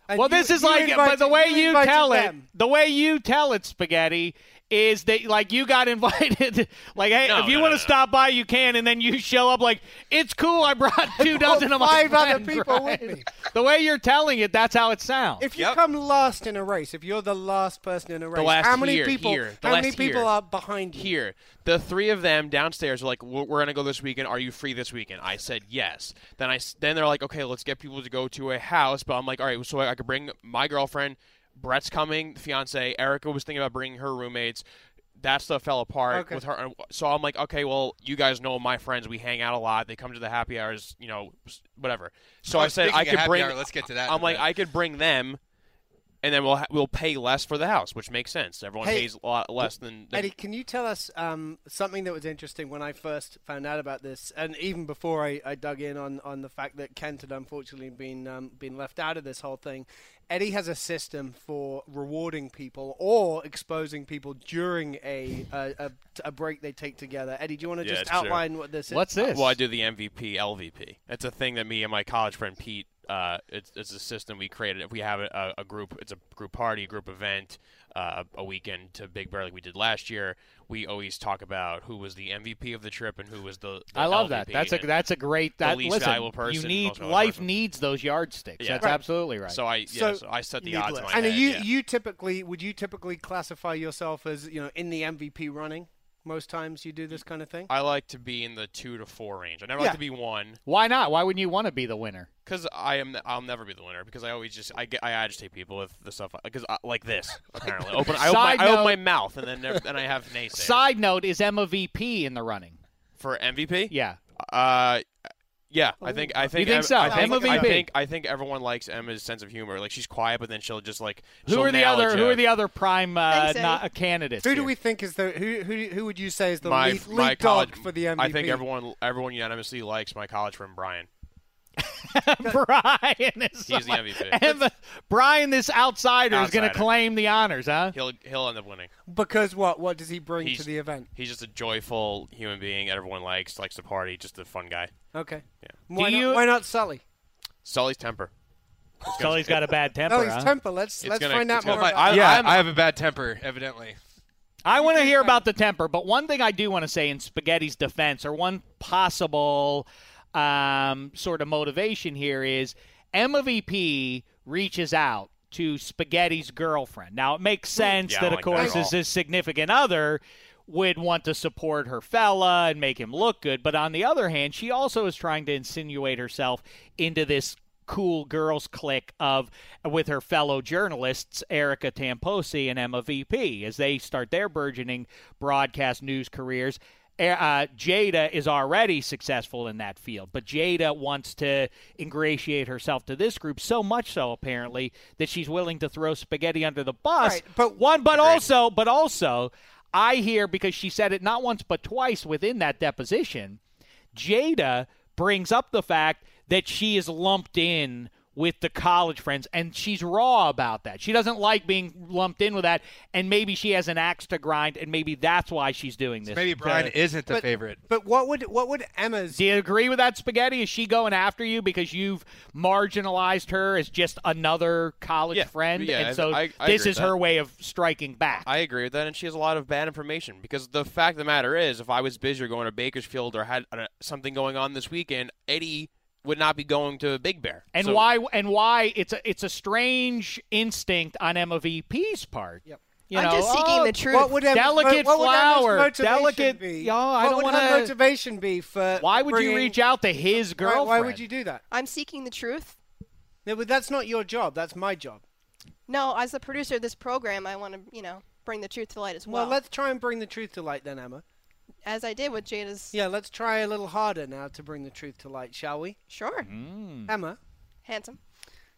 And well, you- this is you like, but the way you you tell them. it, the way you tell it, spaghetti, is that like you got *laughs* invited. like, hey, No, if you no, want to no. stop by, you can, and then you show up like it's cool. I brought two dozen of my five other people right? with me. The way you're telling it, that's how it sounds. If you come last in a race, if you're the last person in a race, The last how many here, people? here, the how last many people here. are behind you? Here, the three of them downstairs are like, "We're, we're gonna go this weekend. Are you free this weekend?" I said yes. Then i then they're like, "Okay, let's get people to go to a house." But I'm like, "All right, so I could bring my girlfriend. Brett's coming, the fiance. Erica was thinking about bringing her roommates." That stuff fell apart Okay. with her. So I'm like, okay, well, you guys know my friends. We hang out a lot. They come to the happy hours, you know, whatever. So Oh, I *laughs* said I could bring. hour, let's get to that I'm like, bit. I could bring them, and then we'll ha- we'll pay less for the house, which makes sense. Everyone Hey, pays a lot less than, than Eddie, can you tell us um, something that was interesting when I first found out about this, and even before I, I dug in on, on the fact that Kent had unfortunately been um, been left out of this whole thing? Eddie has a system for rewarding people or exposing people during a a, a, a break they take together. Eddie, do you want to Yeah, just it's true. outline what this is? What's this? Well, I do the MVP, LVP. It's a thing that me and my college friend Pete. Uh, it's, it's a system we created. If we have a, a group, it's a group party, group event, uh, a weekend to Big Bear like we did last year. We always talk about who was the MVP of the trip and who was the. the I love LVP. that. That's a and that's a great. the That least listen, valuable person, you need life person. needs those yardsticks. Yeah. That's Right. absolutely right. So I yeah, so, I set the odds in my and head. you yeah. you typically would you typically classify yourself as you know in the MVP running? Most times you do this kind of thing. I like to be in the two to four range. I never Yeah. like to be one. Why not? Why wouldn't you want to be the winner? Because I am, I'll never be the winner. Because I always just, I, get, I agitate people with the stuff. Because like this, apparently, open, I, open my, Side I open my mouth, and then, there- then I have naysayers. Side note: Is Emma VP in the running? for MVP. Yeah. Uh, yeah. I think, I think, think Em- so? I think, Emma I think, I think everyone likes Emma's sense of humor. Like she's quiet, but then she'll just like. Who are the other? Who are the other prime uh, Thanks, not, Eddie. uh, candidates? Who do here? we think is the who who who would you say is the my lead, my lead college dog for the MVP? I think everyone everyone unanimously likes my college friend Brian. *laughs* Brian is He's the MVP. Emma- Brian, this outsider, is going to Outsider. claim the honors, huh? He'll he'll end up winning. because what what does he bring He's- to the event? He's just a joyful human being. Everyone likes likes to party. Just a fun guy. Okay. Yeah. Why, Do not, you- why not Sully? Sully's temper. Sully's got a bad *laughs* oh, temper. Oh, his huh? temper. Let's It's let's gonna- find out it's more. gonna- about I- yeah, I'm- I have a bad temper, evidently. I want to hear about the temper, but one thing I do want to say in Spaghetti's defense, or one possible um, sort of motivation here is Emma VP reaches out to Spaghetti's girlfriend. Now, it makes sense Yeah, that, of like that course, at as his significant other would want to support her fella and make him look good. But on the other hand, she also is trying to insinuate herself into this cool girls clique of with her fellow journalists Erica Tamposi and Emma VP as they start their burgeoning broadcast news careers. Uh, Jada is already successful in that field, but Jada wants to ingratiate herself to this group so much so apparently that she's willing to throw spaghetti under the bus. Right, but- one, but also, but also, I hear because she said it not once but twice within that deposition. Jada brings up the fact that she is lumped in with the college friends and she's raw about that. She doesn't like being lumped in with that and maybe she has an axe to grind and maybe that's why she's doing this. Maybe Brian To- isn't the But- favorite. But what would what would Emma's Do you agree with that spaghetti? Is she going after you because you've marginalized her as just another college Yeah, friend yeah, and so I- I this is her way of striking back. I agree with that, and she has a lot of bad information. Because the fact of the matter is, if I was busy or going to Bakersfield or had uh, something going on this weekend, Eddie would not be going to Big Bear. and So- why and why it's a it's a strange instinct on Emma VP's part. Yep. You I'm know, just seeking oh, the truth. What would Emma's, Delicate what would Emma's flower, motivation delicate- Be? Yo, I what don't would her wanna- motivation be for? Why would bringing- you reach out to his Why, girlfriend? why would you do that? I'm seeking the truth. No, but that's not your job. That's my job. No, as the producer of this program, I want to, you know, bring the truth to light as Well, well. let's try and bring the truth to light then, Emma. As I did with Jada's. Yeah, let's try a little harder now to bring the truth to light, shall we? Sure. Mm. Emma, Handsome.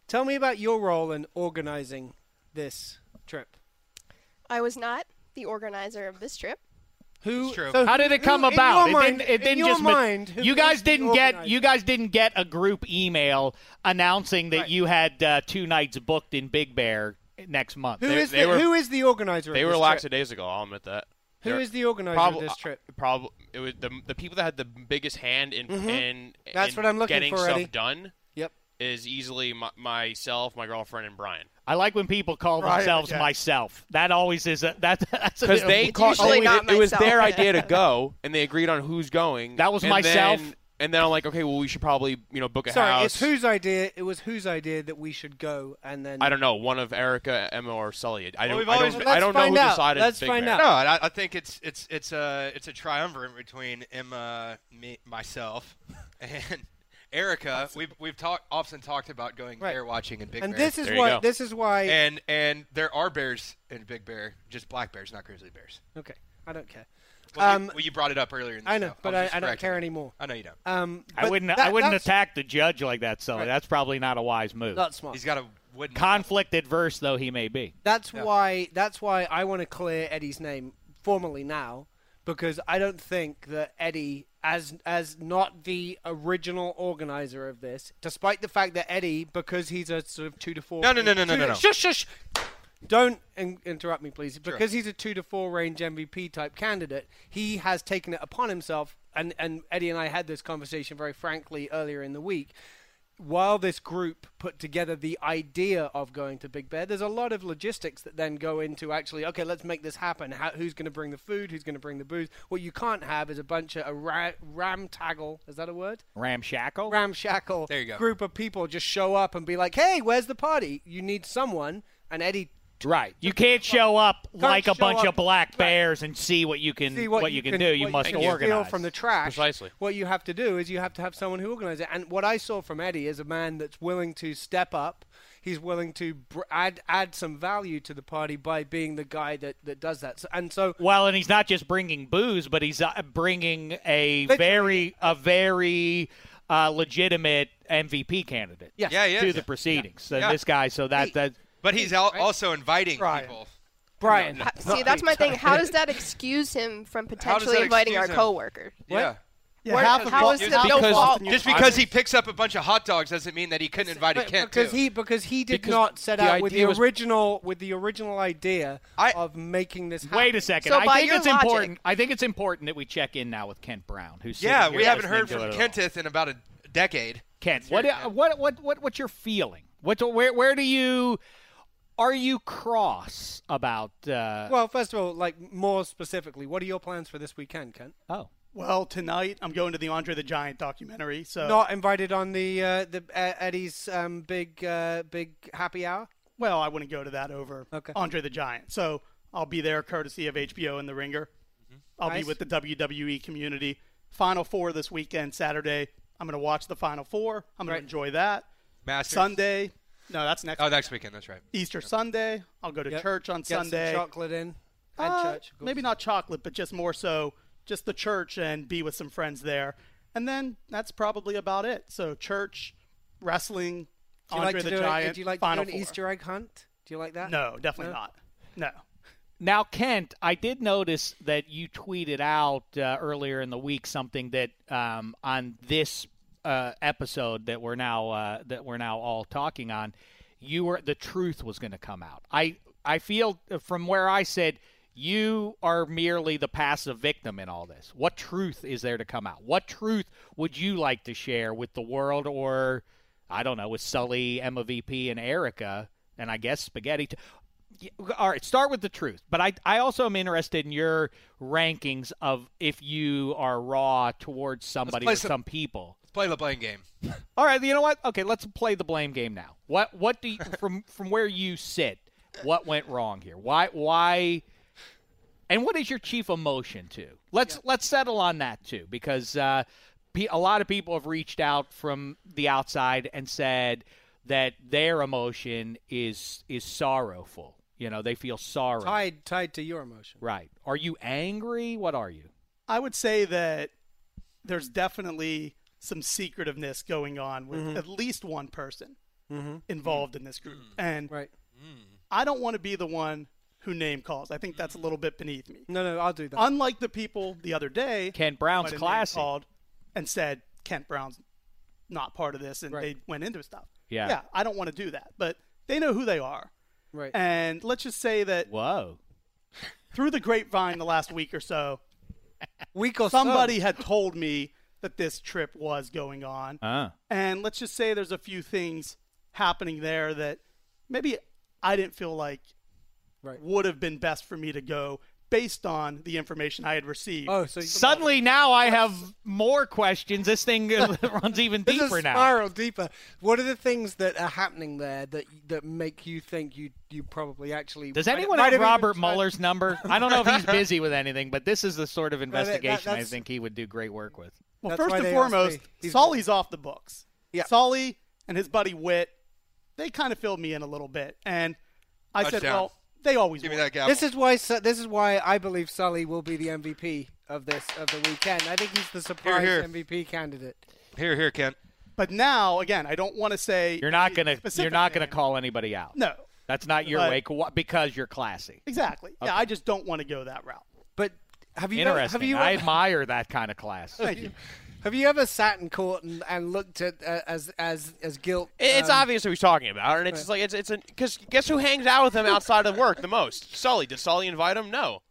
tell me about your role in organizing this trip. I was not the organizer of this trip. Who? True. so How did it who- come in about? your it mind- didn't. It in didn't your just. mind, who you guys didn't get. organizer? You guys didn't get a group email announcing that you had uh, two nights booked in Big Bear next month. Who They- is they the, were- who is the organizer? They of were this lax trip? days ago. I'll admit that. Who the organizer prob- of this trip? Probably it was the the people that had the biggest hand in Mhm. in, That's in what I'm looking getting for, stuff Eddie. done. Yep. Is easily my, myself, my girlfriend, and Brian. I like when people call Right, themselves yeah. myself. That always is a that *laughs* that's Because bit- they called. always- it, it was their idea to go, and they agreed on who's going. That was and myself. Then, and then I'm like, okay, well, we should probably you know book a Sorry, house. it's whose idea? It was whose idea that we should go, and then I don't know, one of Erica, Emma, or Sully. I Well, don't. we've I always don't, been- I Let's don't know find who out. decided. Let's Big find Bear. out. No, I, I think it's it's it's a it's a triumvirate between Emma, me, myself, *laughs* and Erica. We've we've talked often talked about going bear watching in Big And Bear. this is why- this is why- And and there are bears in Big Bear, just black bears, not grizzly bears. Okay, I don't care. Well, you- Um, well, you brought it up earlier in the I know, show. but was I, I don't care you. anymore. I know you don't. Um, I wouldn't. that- I wouldn't attack the judge like that, Sully. Right. That's probably not a wise move. Not smart. He's got a wooden. Conflict adverse though he may be. That's why. That's why I want to clear Eddie's name formally now, because I don't think that Eddie, as as not the original organizer of this, despite the fact that Eddie, because he's a sort of two to four. No, no, no, no, no, no, no. Shush, shush. Don't in- interrupt me, please. Because he's a two to four range MVP type candidate, he has taken it upon himself. And and Eddie and I had this conversation very frankly earlier in the week while this group put together the idea of going to Big Bear, there's a lot of logistics that then go into actually, okay, let's make this happen. How, who's going to bring the food? Who's going to bring the booze? What you can't have is a bunch of a ra- ramtaggle. Is that a word? Ramshackle. Ramshackle. There you go. Group of people just show up and be like, hey, where's the party? You need someone. And Eddie. Right. You can't show up Can't like a bunch up- of black bears and see what you can See what, you can, do. You must can organize. steal from the trash. Precisely. What you have to do is you have to have someone who organizes it. And what I saw from Eddie is a man that's willing to step up. He's willing to br- add add some value to the party by being the guy that, that does that. So, and so Well, and he's not just bringing booze, but he's uh, bringing a very a very uh, legitimate MVP candidate. Yes. Yeah, he to the proceedings. So Yeah. this guy, so that that But he's al- also inviting people. Brian, No, no. See, that's my thing. How does *laughs* that excuse him from potentially inviting our excuse him? coworker? Yeah. Yeah, Where- half of how Bo- it no fault? Just because he picks up a bunch of hot dogs doesn't mean that he couldn't invite a But- Kent because too. he because he did Because not set out with the original with the original idea I- of making this. Happen. Wait a second. So I by think your it's logic- important. I think it's important that we check in now with Kent Brown, who's yeah, sitting we haven't heard from it. Kentith in about a decade. Kent, what, what what what what's your feeling? What where where do you are you cross about? Uh, Well, first of all, like more specifically, what are your plans for this weekend, Kent? oh, Well, tonight I'm going to the Andre the Giant documentary. So Not invited on the uh, the uh, Eddie's um, big uh, big happy hour. well, I wouldn't go to that over Okay. Andre the Giant. So I'll be there courtesy of HBO and The Ringer. I'll Nice. be with the WWE community. Final Four this weekend, Saturday. I'm going to watch the Final Four. I'm going Right. to enjoy that. Masters. Sunday. No, that's next. Oh, next weekend. That's right. Easter Sunday. I'll go to Yep. church on Get Sunday. some chocolate in. And Uh, church. Maybe not chocolate, but just more so just the church and be with some friends there. And then that's probably about it. So church, wrestling, Do you Andre like to the do Giant, it? Do you like Final to do an Four. Easter egg hunt? Do you like that? No, definitely No? not. No. Now, Kent, I did notice that you tweeted out uh, earlier in the week something that um, on this uh, episode that we're now uh, that we're now all talking on, you were the truth was going to come out. I I feel uh, from where I said you are merely the passive victim in all this. What truth is there to come out? What truth would you like to share with the world, or I don't know, with Sully, Emma VP, and Erica, and I guess Spaghetti? T- all right, start with the truth. But I, I also am interested in your rankings of if you are raw towards somebody or some- some people. Let's play the blame game. *laughs* All right, you know what? Okay, let's play the blame game now. What what do you, *laughs* from from where you sit? What went wrong here? Why why? And what is your chief emotion too? Let's let's settle on that too, because uh, pe- a lot of people have reached out from the outside and said that their emotion is is sorrowful. You know, they feel sorrow. Tied tied to your emotion. Right. Are you angry? What are you? I would say that there's definitely some secretiveness going on with Mhm. at least one person Mhm. involved in this group. And Right. I don't want to be the one who name calls. I think that's a little bit beneath me. No, no, I'll do that. Unlike the people the other day, Kent Brown's might have classy. name-called and said Kent Brown's not part of this, and Right. they went into stuff. Yeah. yeah, I don't want to do that, but they know who they are. Right. And let's just say that Whoa. through the grapevine the last week or so, *laughs* Week or so. somebody had told me that this trip was going on. Ah. And let's just say there's a few things happening there that maybe I didn't feel like Right. would have been best for me to go based on the information I had received. Oh, so you- Suddenly now I have more questions. This thing *laughs* runs even deeper This is deeper now. spiral deeper. What are the things that are happening there that that make you think you you probably actually? Does might- anyone might have even Robert tried- Mueller's number? I don't know if he's *laughs* busy with anything, but this is the sort of that- investigation I think he would do great work with. Well, That's first and foremost, me. He's- Sully's off the books. Yeah. Sully and his buddy Witt, they kind of filled me in a little bit, and I said, well, they always Give me that gavel. This is why. Su- This is why I believe Sully will be the MVP of this of the weekend. I think he's the surprise here. MVP candidate. here, here, Kent. But now, again, I don't want to say You're not gonna you're not gonna call anybody out. No, That's not your But- way because you're classy. exactly. Yeah, I just don't want to go that route. But have you ever, Interesting. have you I ever, admire that kind of class. Thank you. have you ever sat in court and, and looked at uh, as as as guilt? It's um, obvious who he's talking about, and it's just like it's it's because guess who hangs out with him outside of work the most? Sully. Did Sully invite him? No.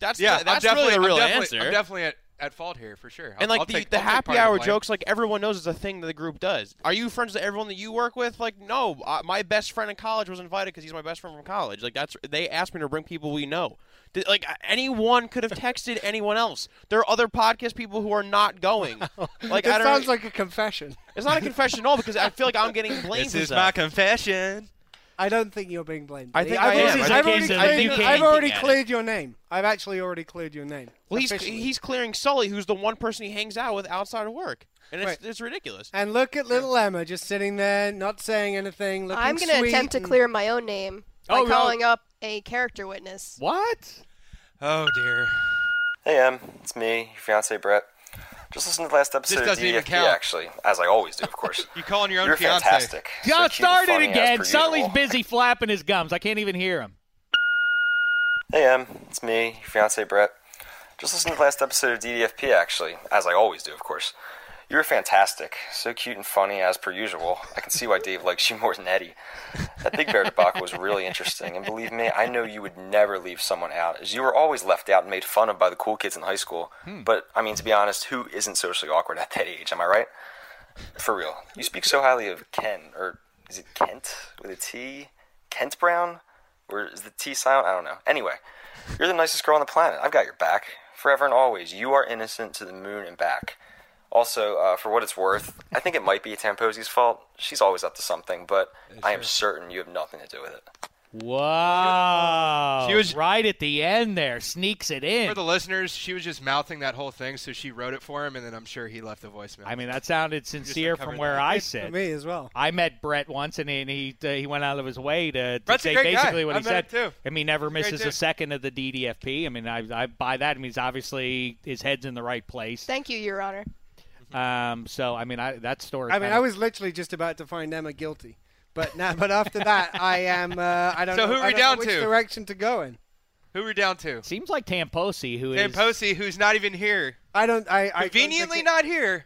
That's Yeah, the, that's I'm really definitely, the real I'm definitely, answer. I'm definitely at, at fault here for sure. I'll, and like I'll the, take, the I'll happy part of the hour jokes, like everyone knows is a thing that the group does. Are you friends with everyone that you work with? Like, no, uh, my best friend in college was invited because he's my best friend from college. Like, that's they asked me to bring people we know. Did, like anyone could have texted anyone else. There are other podcast people who are not going. *laughs* Like, it I don't. sounds like a confession. it's not a confession at all because I feel like I'm getting *laughs* blamed. This is my confession. I don't think you're being blamed. I think I've I am. already, I've already cleared, you I've already cleared your name. I've actually already cleared your name. Well, he's he's clearing Sully, who's the one person he hangs out with outside of work, and it's Right. it's ridiculous. And look at little Emma just sitting there, not saying anything. Looking I'm going to attempt to clear my own name oh, by Oh, no. calling up a character witness. What? Oh dear. Hey, Em, it's me, your fiance Brett. Just listen to the last episode of doesn't even DDFP, count. actually, as I always do, of course. *laughs* You calling your own You're fiance? fantastic. So Got cute and started funny as again. per Sully's usual. busy flapping his gums. I can't even hear him. Hey, Em, it's me, your fiance Brett. Just listen to the last episode of DDFP, actually, as I always do, of course. You were fantastic. So cute and funny as per usual. I can see why Dave likes you more than Eddie. That Big Bear debacle was really interesting, and believe me, I know you would never leave someone out, as you were always left out and made fun of by the cool kids in high school. Hmm. But, I mean, to be honest, who isn't socially awkward at that age, am I right? For real. You speak so highly of Ken, or is it Kent with a T? Kent Brown? Or is the T silent? I don't know. Anyway, you're the nicest girl on the planet. I've got your back. Forever and always. You are innocent to the moon and back. Also, uh, for what it's worth, I think it might be Tamposi's fault. She's always up to something, but I am certain you have nothing to do with it. Wow. She was- right at the end there. Sneaks it in. For the listeners, she was just mouthing that whole thing, so she wrote it for him, and then I'm sure he left the voicemail. I mean, that sounded sincere from where that. I sit. me as well. I met Brett once, and he and he, uh, he went out of his way to, to say great guy. basically what I've he met said. him, too. I mean, never Great misses a second of the DDFP. I mean, I, I buy that. I mean, he's obviously his head's in the right place. Thank you, Your Honor. *laughs* Um, so I mean, I, that story. I mean, kinda- I was literally just about to find Emma guilty, but now, but after that, I am. Uh, I don't So know. who are we don't know down which to? direction to go in. Who are we down to? seems like Tamposi, who is Dan Posey, who's not even here. I don't. I, I don't Conveniently think not here.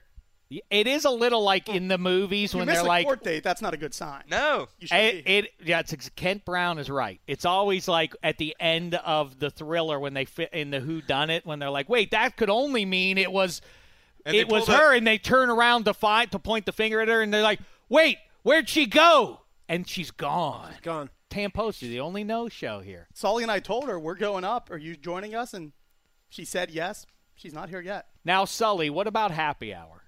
It is a little like in the movies You when miss they're a like, court date. That's not a good sign. No. You should It, be. it yeah, it's ex- Kent Brown is right. It's always like at the end of the thriller when they fit in the Who Done It when they're like, wait, that could only mean it was And it was her, up- and they turn around to find to point the finger at her, and they're like, wait, where'd she go? And she's gone. gone. Tamposi, the only no show here. Sully and I told her we're going up. Are you joining us? And she said yes. She's not here yet. Now, Sully, what about happy hour?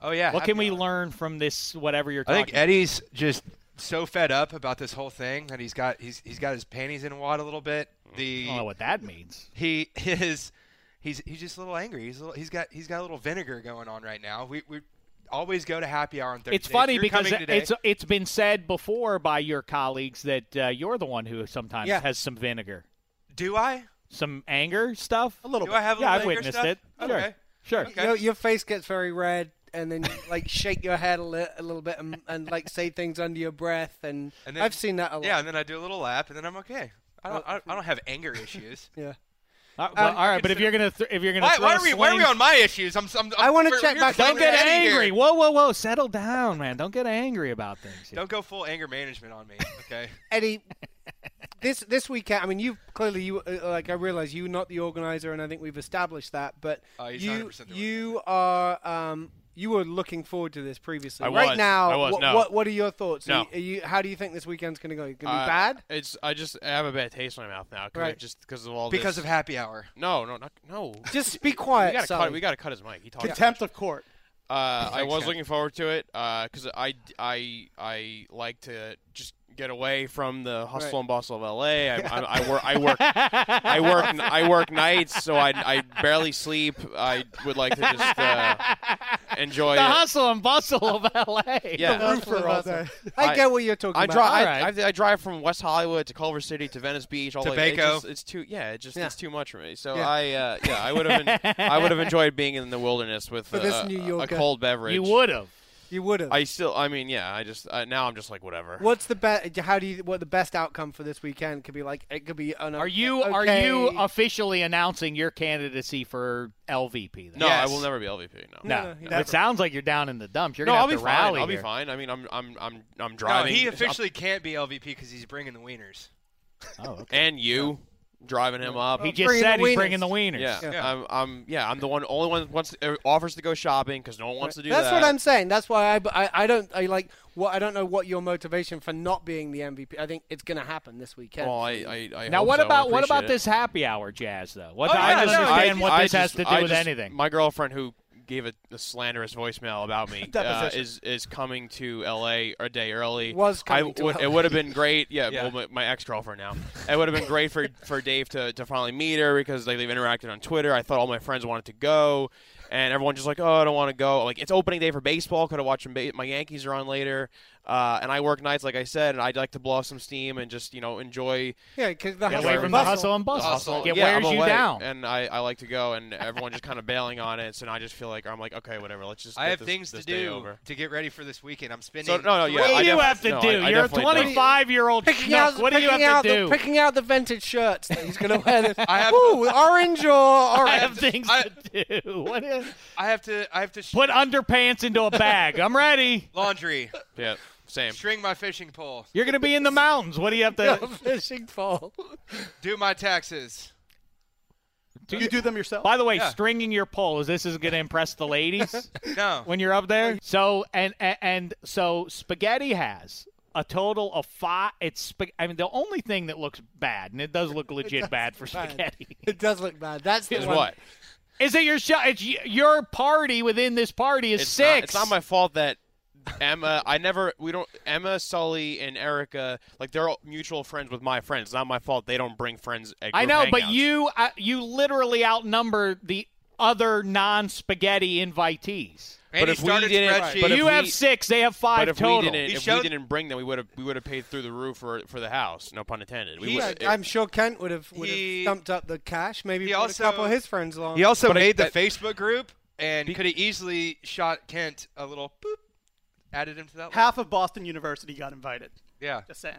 Oh yeah. What happy can we hour. learn from this? Whatever you're talking about? I think Eddie's just so fed up about this whole thing that he's got he's he's got his panties in a wad a little bit. The I don't know what that means. he *laughs* is he's he's just a little angry. He's a little, he's got he's got a little vinegar going on right now. We we always go to happy hour on Thursday. It's funny because today. it's it's been said before by your colleagues that uh, you're the one who sometimes Yeah. has some vinegar, do I some anger stuff. A little do bit. I have a yeah, I've witnessed stuff? it. Sure, Okay. sure. Okay. Your, your face gets very red, and then you, like *laughs* shake your head a, li- a little bit, and, and like say things under your breath, and, And then- I've seen that a lot. Yeah, and then I do a little lap, and then I'm okay. I don't, I don't, I don't have anger issues. *laughs* yeah. Uh, well, Um, all right, but if you're gonna th- if you're gonna Why, throw why are we? Why are we on my issues? I'm. I'm, I wanna check we're back- Don't get angry. here. Whoa, whoa, whoa! Settle down, man. Don't get angry about things. Don't go full anger management on me. Okay. *laughs* Eddie, this this weekend. I mean, you clearly you uh, like. I realize you're not the organizer, and I think we've established that. But he's you 100% you are um you were looking forward to this previously. I right was. now, I was, what, no. what what are your thoughts? No. Are you, are you- how do you think this weekend's going to go? Going to be Uh, bad? It's I just I have a bad taste in my mouth now, 'cause Right. I just because of all Because this. of happy hour. No, no, not, no. Just be quiet. We gotta Sully. cut. We gotta cut his mic. He talks. Contempt of court. Uh, I Thanks, was Ken. looking forward to it because I, I, I like to just get away from the hustle Right. and bustle of LA. I, I, I work, I work, I *laughs* work, I work nights, so I, I barely sleep. I would like to just uh, *laughs* enjoy the it. hustle and bustle of L.A. *laughs* Yeah. The roofer all day. I, get what you're talking I about. drive. All I, right. I, I drive from West Hollywood to Culver City to Venice Beach. All To the way. It's, just, it's too. Yeah, it just Yeah. it's too much for me. So Yeah. I, uh, yeah, I would have. I would have enjoyed being in the wilderness with uh, this a- New a cold beverage. You would have. You would have. I still. I mean, yeah. I just uh, now I'm just like whatever. What's the best? How do you? What the best outcome for this weekend could be? Like it could be. An, Are you are you officially announcing your candidacy for LVP? Then? No, Yes. I will never be LVP. No. No, No, no, it sounds like you're down in the dumps. You're no, gonna I'll have be to fine. rally I'll be fine. I mean, I'm I'm I'm I'm No, driving. he officially can't be LVP because he's bringing the wieners. Oh, okay. and you driving him up. He just bringing said he's bringing the wieners. yeah, Yeah. I'm, I'm, yeah, I'm the one, only one wants uh, offers to go shopping because no one wants to do That's that. what I'm saying. That's why I, I, I don't I like what I don't know what your motivation for not being the MVP. I think it's going to happen this weekend. Well, I, I, I Now, hope what so. I about what appreciate about it. this happy hour jazz though? What Oh, I yeah, don't no, understand what I this has just- to do I with just- anything. My girlfriend who gave a, a slanderous voicemail about me *laughs* uh, is is coming to L.A. a day early. Was I coming to would- LA. It would have been great. Yeah, Yeah. well, my, my ex girlfriend now. It would have been great for for Dave to, to finally meet her because like, they've interacted on Twitter. I thought all my friends wanted to go, and everyone just like, oh, I don't want to go. Like it's opening day for baseball. Could have watched ba- my Yankees are on later. Uh, and I work nights, like I said, and I'd like to blow off some steam and just you know enjoy yeah, because the Get hustle away and from the bustle. hustle and bustle. hustle. It yeah, wears I'm you away, down. and I, I like to go, and everyone just kind of bailing on it. So now I just feel like I'm like, okay, whatever. Let's just. I get have this- things this to do over. to get ready for this weekend. I'm spending. So no, no, yeah. what I do you def- have to no, do? I- I You're a 25 year old Picking out, What do you have out to the, do? Picking out the vintage shirts that he's going *laughs* to wear. This. I have- Ooh, orange or *laughs* I have things I- to do. What is, I have to. I have to put underpants into a bag. I'm ready. laundry. Yeah, same. String my fishing pole. You're going to be in the mountains. What do you have to *laughs* fishing pole. *laughs* Do my taxes. Do you do them yourself? By the way, Yeah. stringing your pole is this is going to impress the ladies *laughs* No. when you're up there. So and, and and so spaghetti has a total of five. It's I mean the only thing that looks bad, and it does look legit bad for bad. spaghetti. It does look bad. That's the Is one. what? Is it your show? It's y- your party within this party is It's six. Not, it's not my fault that Emma. I never. We don't. Emma, Sully, and Erica. Like they're all mutual friends with my friends. It's not my fault they don't bring friends. At I group know, but you uh, you literally outnumber the other non-spaghetti invitees. And But he if we started didn't- spreadsheet. but if you we- have six; they have five But if total. we didn't, if showed- we didn't bring them, we would have we would have paid through the roof for for the house. No pun intended. We He- would. Yeah, I'm sure Kent would have would He- have stumped up the cash. Maybe he put also- a couple of his friends along. He also But I- made the that- Facebook group and could have easily shot Kent a little boop, added him to that. Half of Boston University got invited. Yeah. Just saying.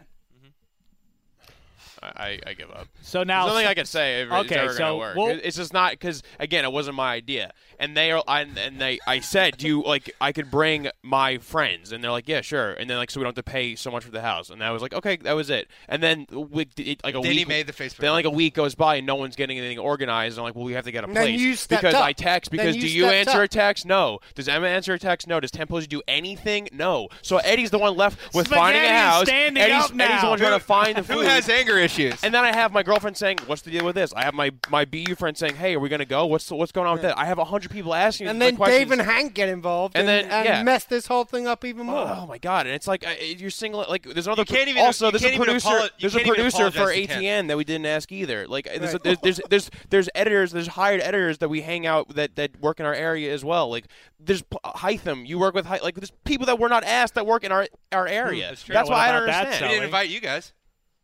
I, I give up. So now- There's nothing I can say. If it's Okay, ever so gonna work. we'll- it's just not because again, it wasn't my idea. And they are, I, and they, I said, do you like I could bring my friends, and they're like, yeah, sure. And then like, so we don't have to pay so much for the house. And I was like, okay, that was it. And then we, it, like a Then week, he made the Facebook Then like a week goes by, and no one's getting anything organized. And I'm like, well, we have to get a place you because up. I text. Because you do you answer up. a text? No. Does Emma answer a text? No. Does Tempo's do anything? No. So Eddie's the one left with finding a house. standing Eddie's, up Eddie's the one trying to find the *laughs* Who has anger issues? And then I have my girlfriend saying, "What's the deal with this?" I have my my BU friend saying, "Hey, are we gonna go? What's what's going on with that?" I have a hundred people asking and then questions. Dave and Hank get involved And and, then, and yeah. mess this whole thing up even more. Oh my god! And it's like uh, you're single. Like there's another. can't even- also, you there's can't a even producer. apolo- there's a producer for apologize to Ken. ATN that we didn't ask either. Like there's, Right. there's, there's there's there's editors. There's hired editors that we hang out that that work in our area as well. Like there's P- Hytham. You work with Hy- like there's people that we're not asked that work in our our area. That's true. That's why I don't about that, understand. He Sully? didn't invite you guys.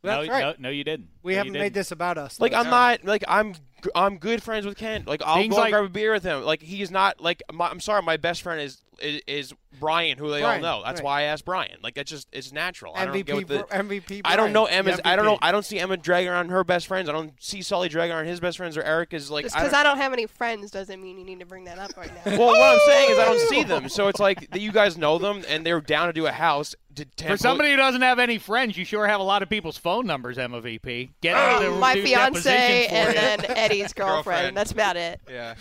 That's no, right. no, no, you didn't. We No, haven't made didn't. this about us. Like though. I'm not like I'm g- I'm good friends with Kent. Like I'll Things go like- grab a beer with him. Like he's not like my, I'm sorry, my best friend is is, is Brian, who they Brian, all know. That's right. why I asked Brian. Like that's just it's natural. I don't MVP get what the, Br- MVP I don't know Brian, Emma's. the I don't know. I don't see Emma dragging around her best friends. I don't see Sully dragging around his best friends or Eric is Like Just because don't, I don't have any friends doesn't mean you need to bring that up right now. *laughs* well, what I'm saying is I don't see them. *laughs* So it's like that you guys know them and they're down to do a house. To, to For somebody who doesn't have any friends, you sure have a lot of people's phone numbers, Emma VP. Get oh, them to My fiance and you. then Eddie's *laughs* girlfriend. Girlfriend. That's about it. Yeah.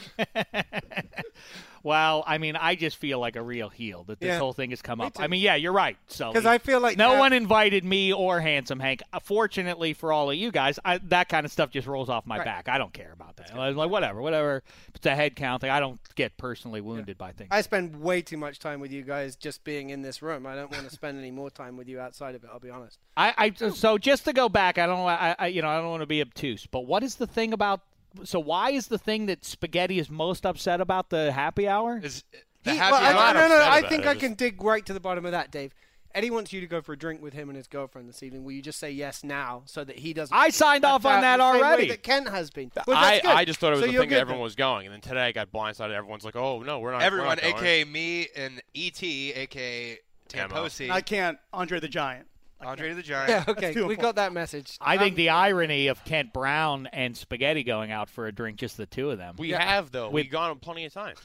Well, I mean, I just feel like a real heel that this Yeah. whole thing has come Me up. I mean, yeah, you're right, So because I feel like no that- one invited me or Handsome Hank. Uh, Fortunately for all of you guys, I, that kind of stuff just rolls off my Right. back. I don't care about that. Like, like, whatever, whatever. It's a head count thing, I don't get personally wounded by things. I spend way too much time with you guys just being in this room. I don't want to spend any more time with you outside of it. I'll be honest. I, I so just to go back, I don't, I, I you know, I don't want to be obtuse, but what is the thing about? So why is the thing that Spaghetti is most upset about the happy hour? Is uh, He- happy well, I- hour- no, no, no. I think it. I can dig right to the bottom of that, Dave. Eddie wants you to go for a drink with him and his girlfriend this evening. Will you just say yes now so that he doesn't? I signed off on out that the same way already. That Kent has been. Well, I, that's good. I just thought it was So the thing that everyone then. was going, and then today I got blindsided. Everyone's like, "Oh no, we're not." Everyone, we're not going. aka me and ET, aka Tamposi, I can't. Andre the Giant. Andre the Giant. Yeah, *laughs* okay, we got that message. I think Um, the irony of Kent Brown and Spaghetti going out for a drink, just the two of them. We Yeah. have though. We've gone plenty of times.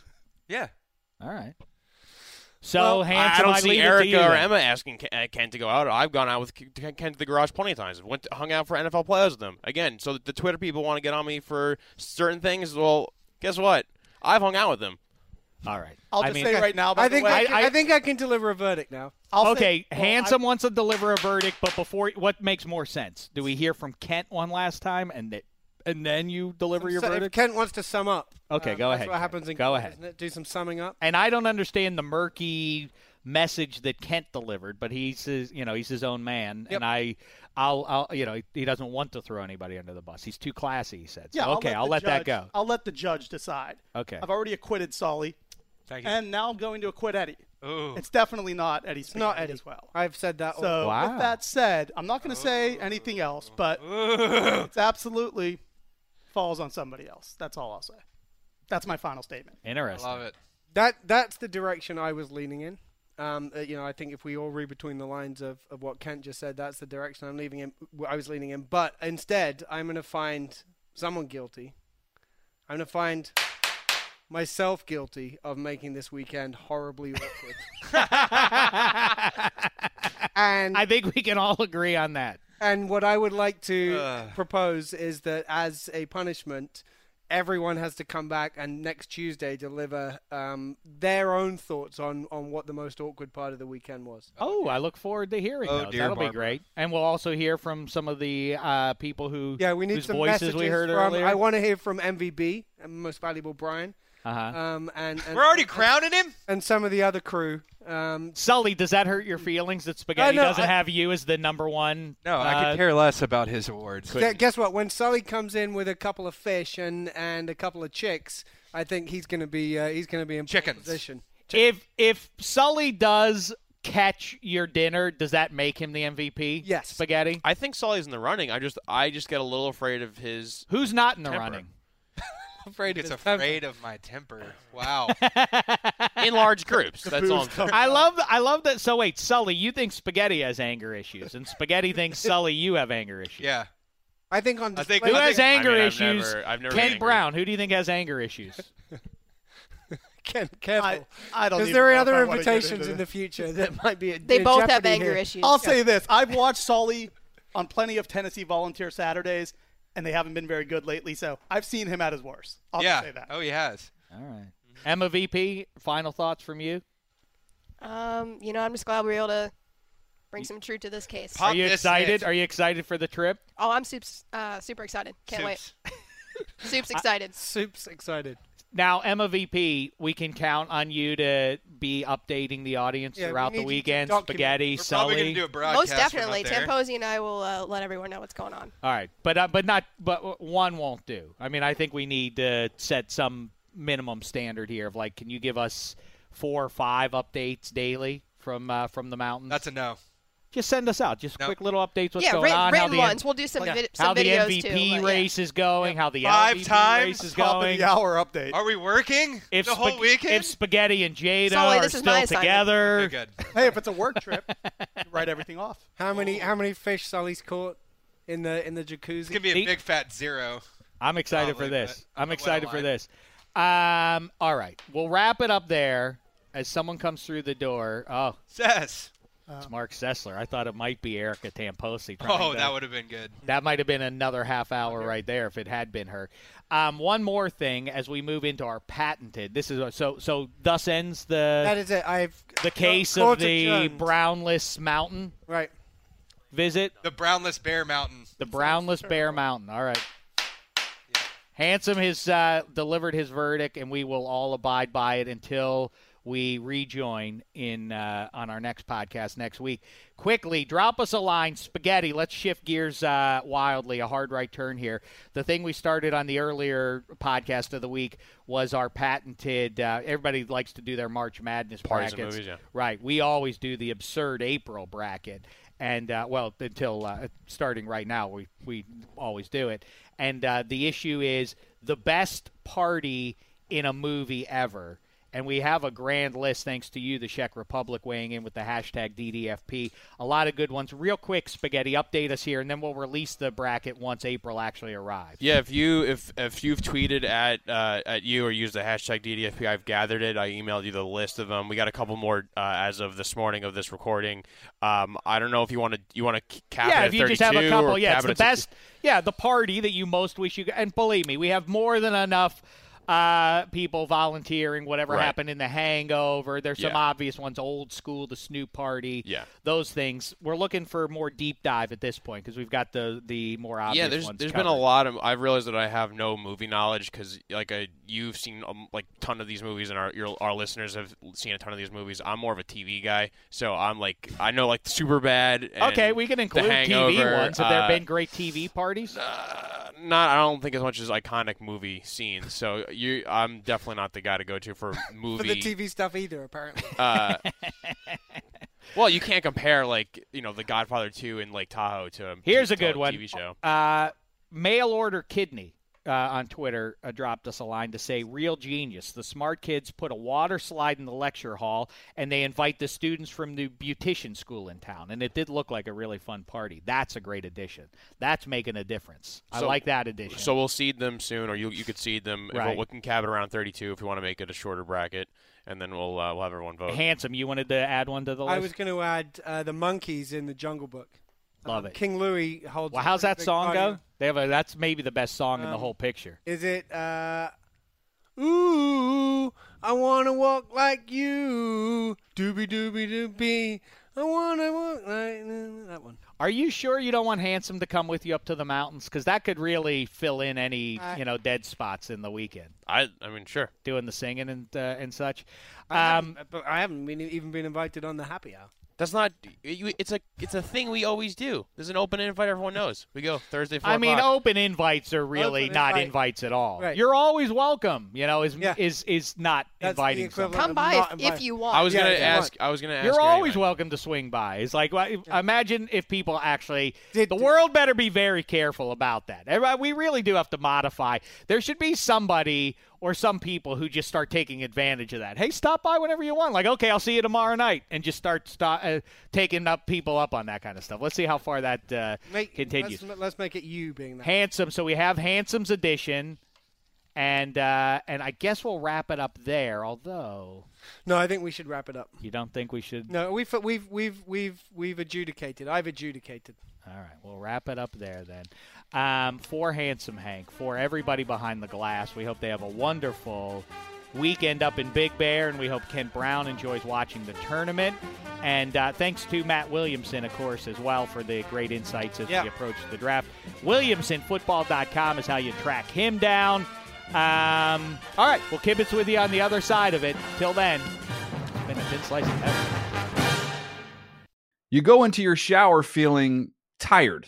Yeah. All right. So Well, handsome, I don't I see leave Erica or. Emma asking Ken, uh, to go out. I've gone out with Ken, Ken to the garage plenty of times. Went to, hung out for NFL players with them again. So the Twitter people want to get on me for certain things. Well, guess what? I've hung out with them. All right. I'll I just mean, say right now. By I the think way, I, can, I- I think I can deliver a verdict now. I'll okay, say, well, I- handsome wants to deliver a verdict, but before what makes more sense? Do we hear from Kent one last time, and th- and then you deliver your So if verdict? Kent wants to sum up. Okay, um, go that's ahead, What happens in Go court, ahead. isn't it? Do some summing up. And I don't understand the murky message that Kent delivered, but he's his, you know he's his own man, Yep. and I, I'll, I'll, you know, he doesn't want to throw anybody under the bus. He's too classy. He said. So, Yeah, okay, I'll the let that go. I'll let the judge decide. Okay. I've already acquitted Sully, Thank you. and now I'm going to acquit Eddie. Ooh. It's definitely not Eddie. It's not Spaghetti Eddie as well. I've said that. So Wow. with that said, I'm not going to say anything else, but it's absolutely falls on somebody else. That's all I'll say. That's my final statement. Interesting. Love it. that that's the direction I was leaning in. Um, uh, you know, I think if we all read between the lines of, of what Kent just said, that's the direction I'm leaving in. I was leaning in, but instead, I'm going to find someone guilty. I'm going to find myself guilty of making this weekend horribly awkward. *laughs* and I think we can all agree on that. and what I would like to Ugh. propose is that as a punishment, everyone has to come back and next Tuesday deliver um, their own thoughts on, on what the most awkward part of the weekend was. Oh, I look forward to hearing Oh, those. dear That'll be great. And we'll also hear from some of the uh, people who Yeah, we need whose some voices messages we heard from. earlier. I want to hear from MVB, most valuable Brian. Uh-huh. Um, and, and We're already crowning him. and some of the other crew. Um, Sully, does that hurt your feelings that Spaghetti no, doesn't I- have you as the number one? No, I uh, could care less about his awards. gu- guess what? When Sully comes in with a couple of fish and, and a couple of chicks, I think he's going to be uh, he's going to be in pole Chickens. position. If if Sully does catch your dinner, does that make him the MVP? Yes. Spaghetti. I think Sully's in the running. I just I just get a little afraid of his. Who's not in the Temper. running? Afraid It's of his temper. afraid of my temper. Wow. *laughs* in large groups. That's all. I'm saying. I love I love that. So wait, Sully, you think Spaghetti has anger issues, and Spaghetti thinks *laughs* Sully you have anger issues. yeah. I think on I think- Who I has think- anger I mean, I've issues? never- I've never Ken angry. Brown. Who do you think has anger issues? *laughs* Ken, careful. I, I don't. Because even there are know other I wanna get invitations in the future that might be. A, They in both have anger here. issues. I'll say this: I've watched Sully on plenty of Tennessee Volunteer Saturdays, and they haven't been very good lately. So I've seen him at his worst. I'll yeah. just say that. Oh, he has. All right. Emma VP, final thoughts from you? Um, you know, I'm just glad we were able to bring some truth to this case. Pop Are you excited? Are you excited for the trip? Oh, I'm super, uh, super excited. Can't Soups. wait. Soup's *laughs* excited. Soup's excited. Now, Emma VP, we can count on you to be updating the audience Yeah, throughout need the you to weekend. Spaghetti, We're Sully. do a broadcast Most definitely. from up there. Tamposi and I will uh, let everyone know what's going on. All right, but uh, but not but one won't do. I mean, I think we need to set some minimum standard here of like, can you give us four or five updates daily from uh, from the mountains? That's a no. Just send us out. Just quick little updates. What's Yeah, going writ- on? written how the ones. We'll do some vid- some how the videos MVP too, but yeah. race is going. How the Five LVP times race is top of going. the hour update. Are we working If the whole Spag- weekend? If Spaghetti and Jada Sully, are still together, Okay, good. *laughs* Hey, if it's a work trip, write everything off. How many how many fish Sully's caught in the in the jacuzzi? It's gonna be a big fat zero. I'm excited Probably, for this. I I'm excited for this. Um, all right, we'll wrap it up there as someone comes through the door. Oh, Sess. It's Mark Sessler. I thought it might be Erica Tamposi. Oh, to- that would have been good. That might have been another half hour right there if it had been her. Um, one more thing as we move into our patented. This is so so. Thus ends the That is it. I've the case of the adjourned. Brownless Mountain Right. visit. The Brownless Bear Mountain. The Brownless Bear Mountain. All right. Handsome has uh, delivered his verdict, and we will all abide by it until we rejoin in uh, on our next podcast next week. Quickly, drop us a line, spaghetti. Let's shift gears uh, wildly. A hard right turn here. The thing we started on the earlier podcast of the week was our patented. Uh, everybody likes to do their March Madness Parties brackets, movies, yeah. right? We always do the absurd April bracket, and uh, well, until uh, starting right now, we we always do it. And uh, the issue is the best party in a movie ever. And we have a grand list thanks to you, the Czech Republic, weighing in with the hashtag DDFP. A lot of good ones. Real quick, Spaghetti, update us here, and then we'll release the bracket once April actually arrives. Yeah, if you if if you've tweeted at uh, at you or used the hashtag DDFP, I've gathered it. I emailed you the list of them. We got a couple more uh, as of this morning of this recording. Um, I don't know if you want to you want to cap yeah, it if you just have a 32 couple, yeah, it's it the at 60. best. Yeah, the party that you most wish you. And believe me, we have more than enough uh, people volunteering. Whatever Right. happened in the Hangover. There's some obvious ones. Old school, the Snoop Party. Yeah. those things. We're looking for more deep dive at this point because we've got the the more obvious yeah, there's ones. there's covered. been a lot of. I've realized that I have no movie knowledge because like I, you've seen um, like ton of these movies and our your, our listeners have seen a ton of these movies. I'm more of a TV guy, so I'm like I know like super bad. Okay, we can include TV ones. Have there uh, been great TV parties? not I don't think as much as iconic movie scenes. So you, I'm definitely not the guy to go to for movie *laughs* For the TV stuff either, apparently. Uh, *laughs* well, you can't compare like you know The Godfather 2 in Lake Tahoe to him. Here's a to good one. TV show. Uh, mail order kidney uh, on Twitter uh, dropped us a line to say, "Real genius. The smart kids put a water slide in the lecture hall, and they invite the students from the beautician school in town, and it did look like a really fun party. That's a great addition. That's making a difference. I like that addition. So we'll seed them soon, or you you could seed them. Right. We'll, we can cap it around 32 if you want to make it a shorter bracket, and then we'll uh, we'll have everyone vote. Handsome, you wanted to add one to the list. I was going to add uh, the monkeys in the Jungle Book. Love Um, it. King Louis holds. Well, a how's that big song party. go? They have a. That's maybe the best song in the Um, whole picture. Is it? Uh, Ooh, I wanna walk like you. Doobie doobie doobie. I wanna walk like that one. Are you sure you don't want Handsome to come with you up to the mountains? Because that could really fill in any I- you know dead spots in the weekend. I I mean sure. Doing the singing and uh, and such. I Um, haven't- but I haven't been, even been invited on the happy hour. That's not. It's a it's a thing we always do. There's an open invite. Everyone knows. We go Thursday. 4 I mean, o'clock. open invites are really Open not invite. invites at all. Right. You're always welcome. You know, is Yeah. is is not That's inviting. Come by if, if you want. I was Yeah, gonna ask. want. I was gonna ask. You're you always anyway. welcome to swing by. It's like well, imagine if people actually. Did- the world better be very careful about that. Everybody- We really do have to modify. There should be somebody or some people who just start taking advantage of that. Hey, stop by whenever you want. Like, okay, I'll see you tomorrow night, and just start stop, uh, taking up people up on that kind of stuff. Let's see how far that uh, Make, continues. Let's, let's make it you being that. Handsome. So we have Handsome's edition, and uh, and I guess we'll wrap it up there. Although No, I think we should wrap it up. you don't think we should. No, we've we've we've we've we've adjudicated. I've adjudicated. All right, we'll wrap it up there then. Um, for Handsome Hank, for everybody behind the glass, we hope they have a wonderful weekend up in Big Bear, and we hope Ken Brown enjoys watching the tournament. And uh, thanks to Matt Williamson, of course, as well for the great insights as Yeah. we approach the draft. WilliamsonFootball.com is how you track him down. Um, all right, we'll kibitz with you on the other side of it. Till then, it's been a thin slice of heaven. You go into your shower feeling tired,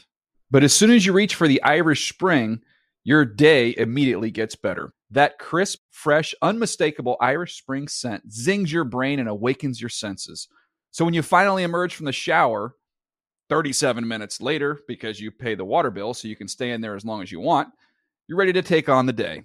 but as soon as you reach for the Irish Spring, your day immediately gets better. That crisp, fresh, unmistakable Irish Spring scent zings your brain and awakens your senses. So when you finally emerge from the shower, 37 minutes later, because you pay the water bill so you can stay in there as long as you want, you're ready to take on the day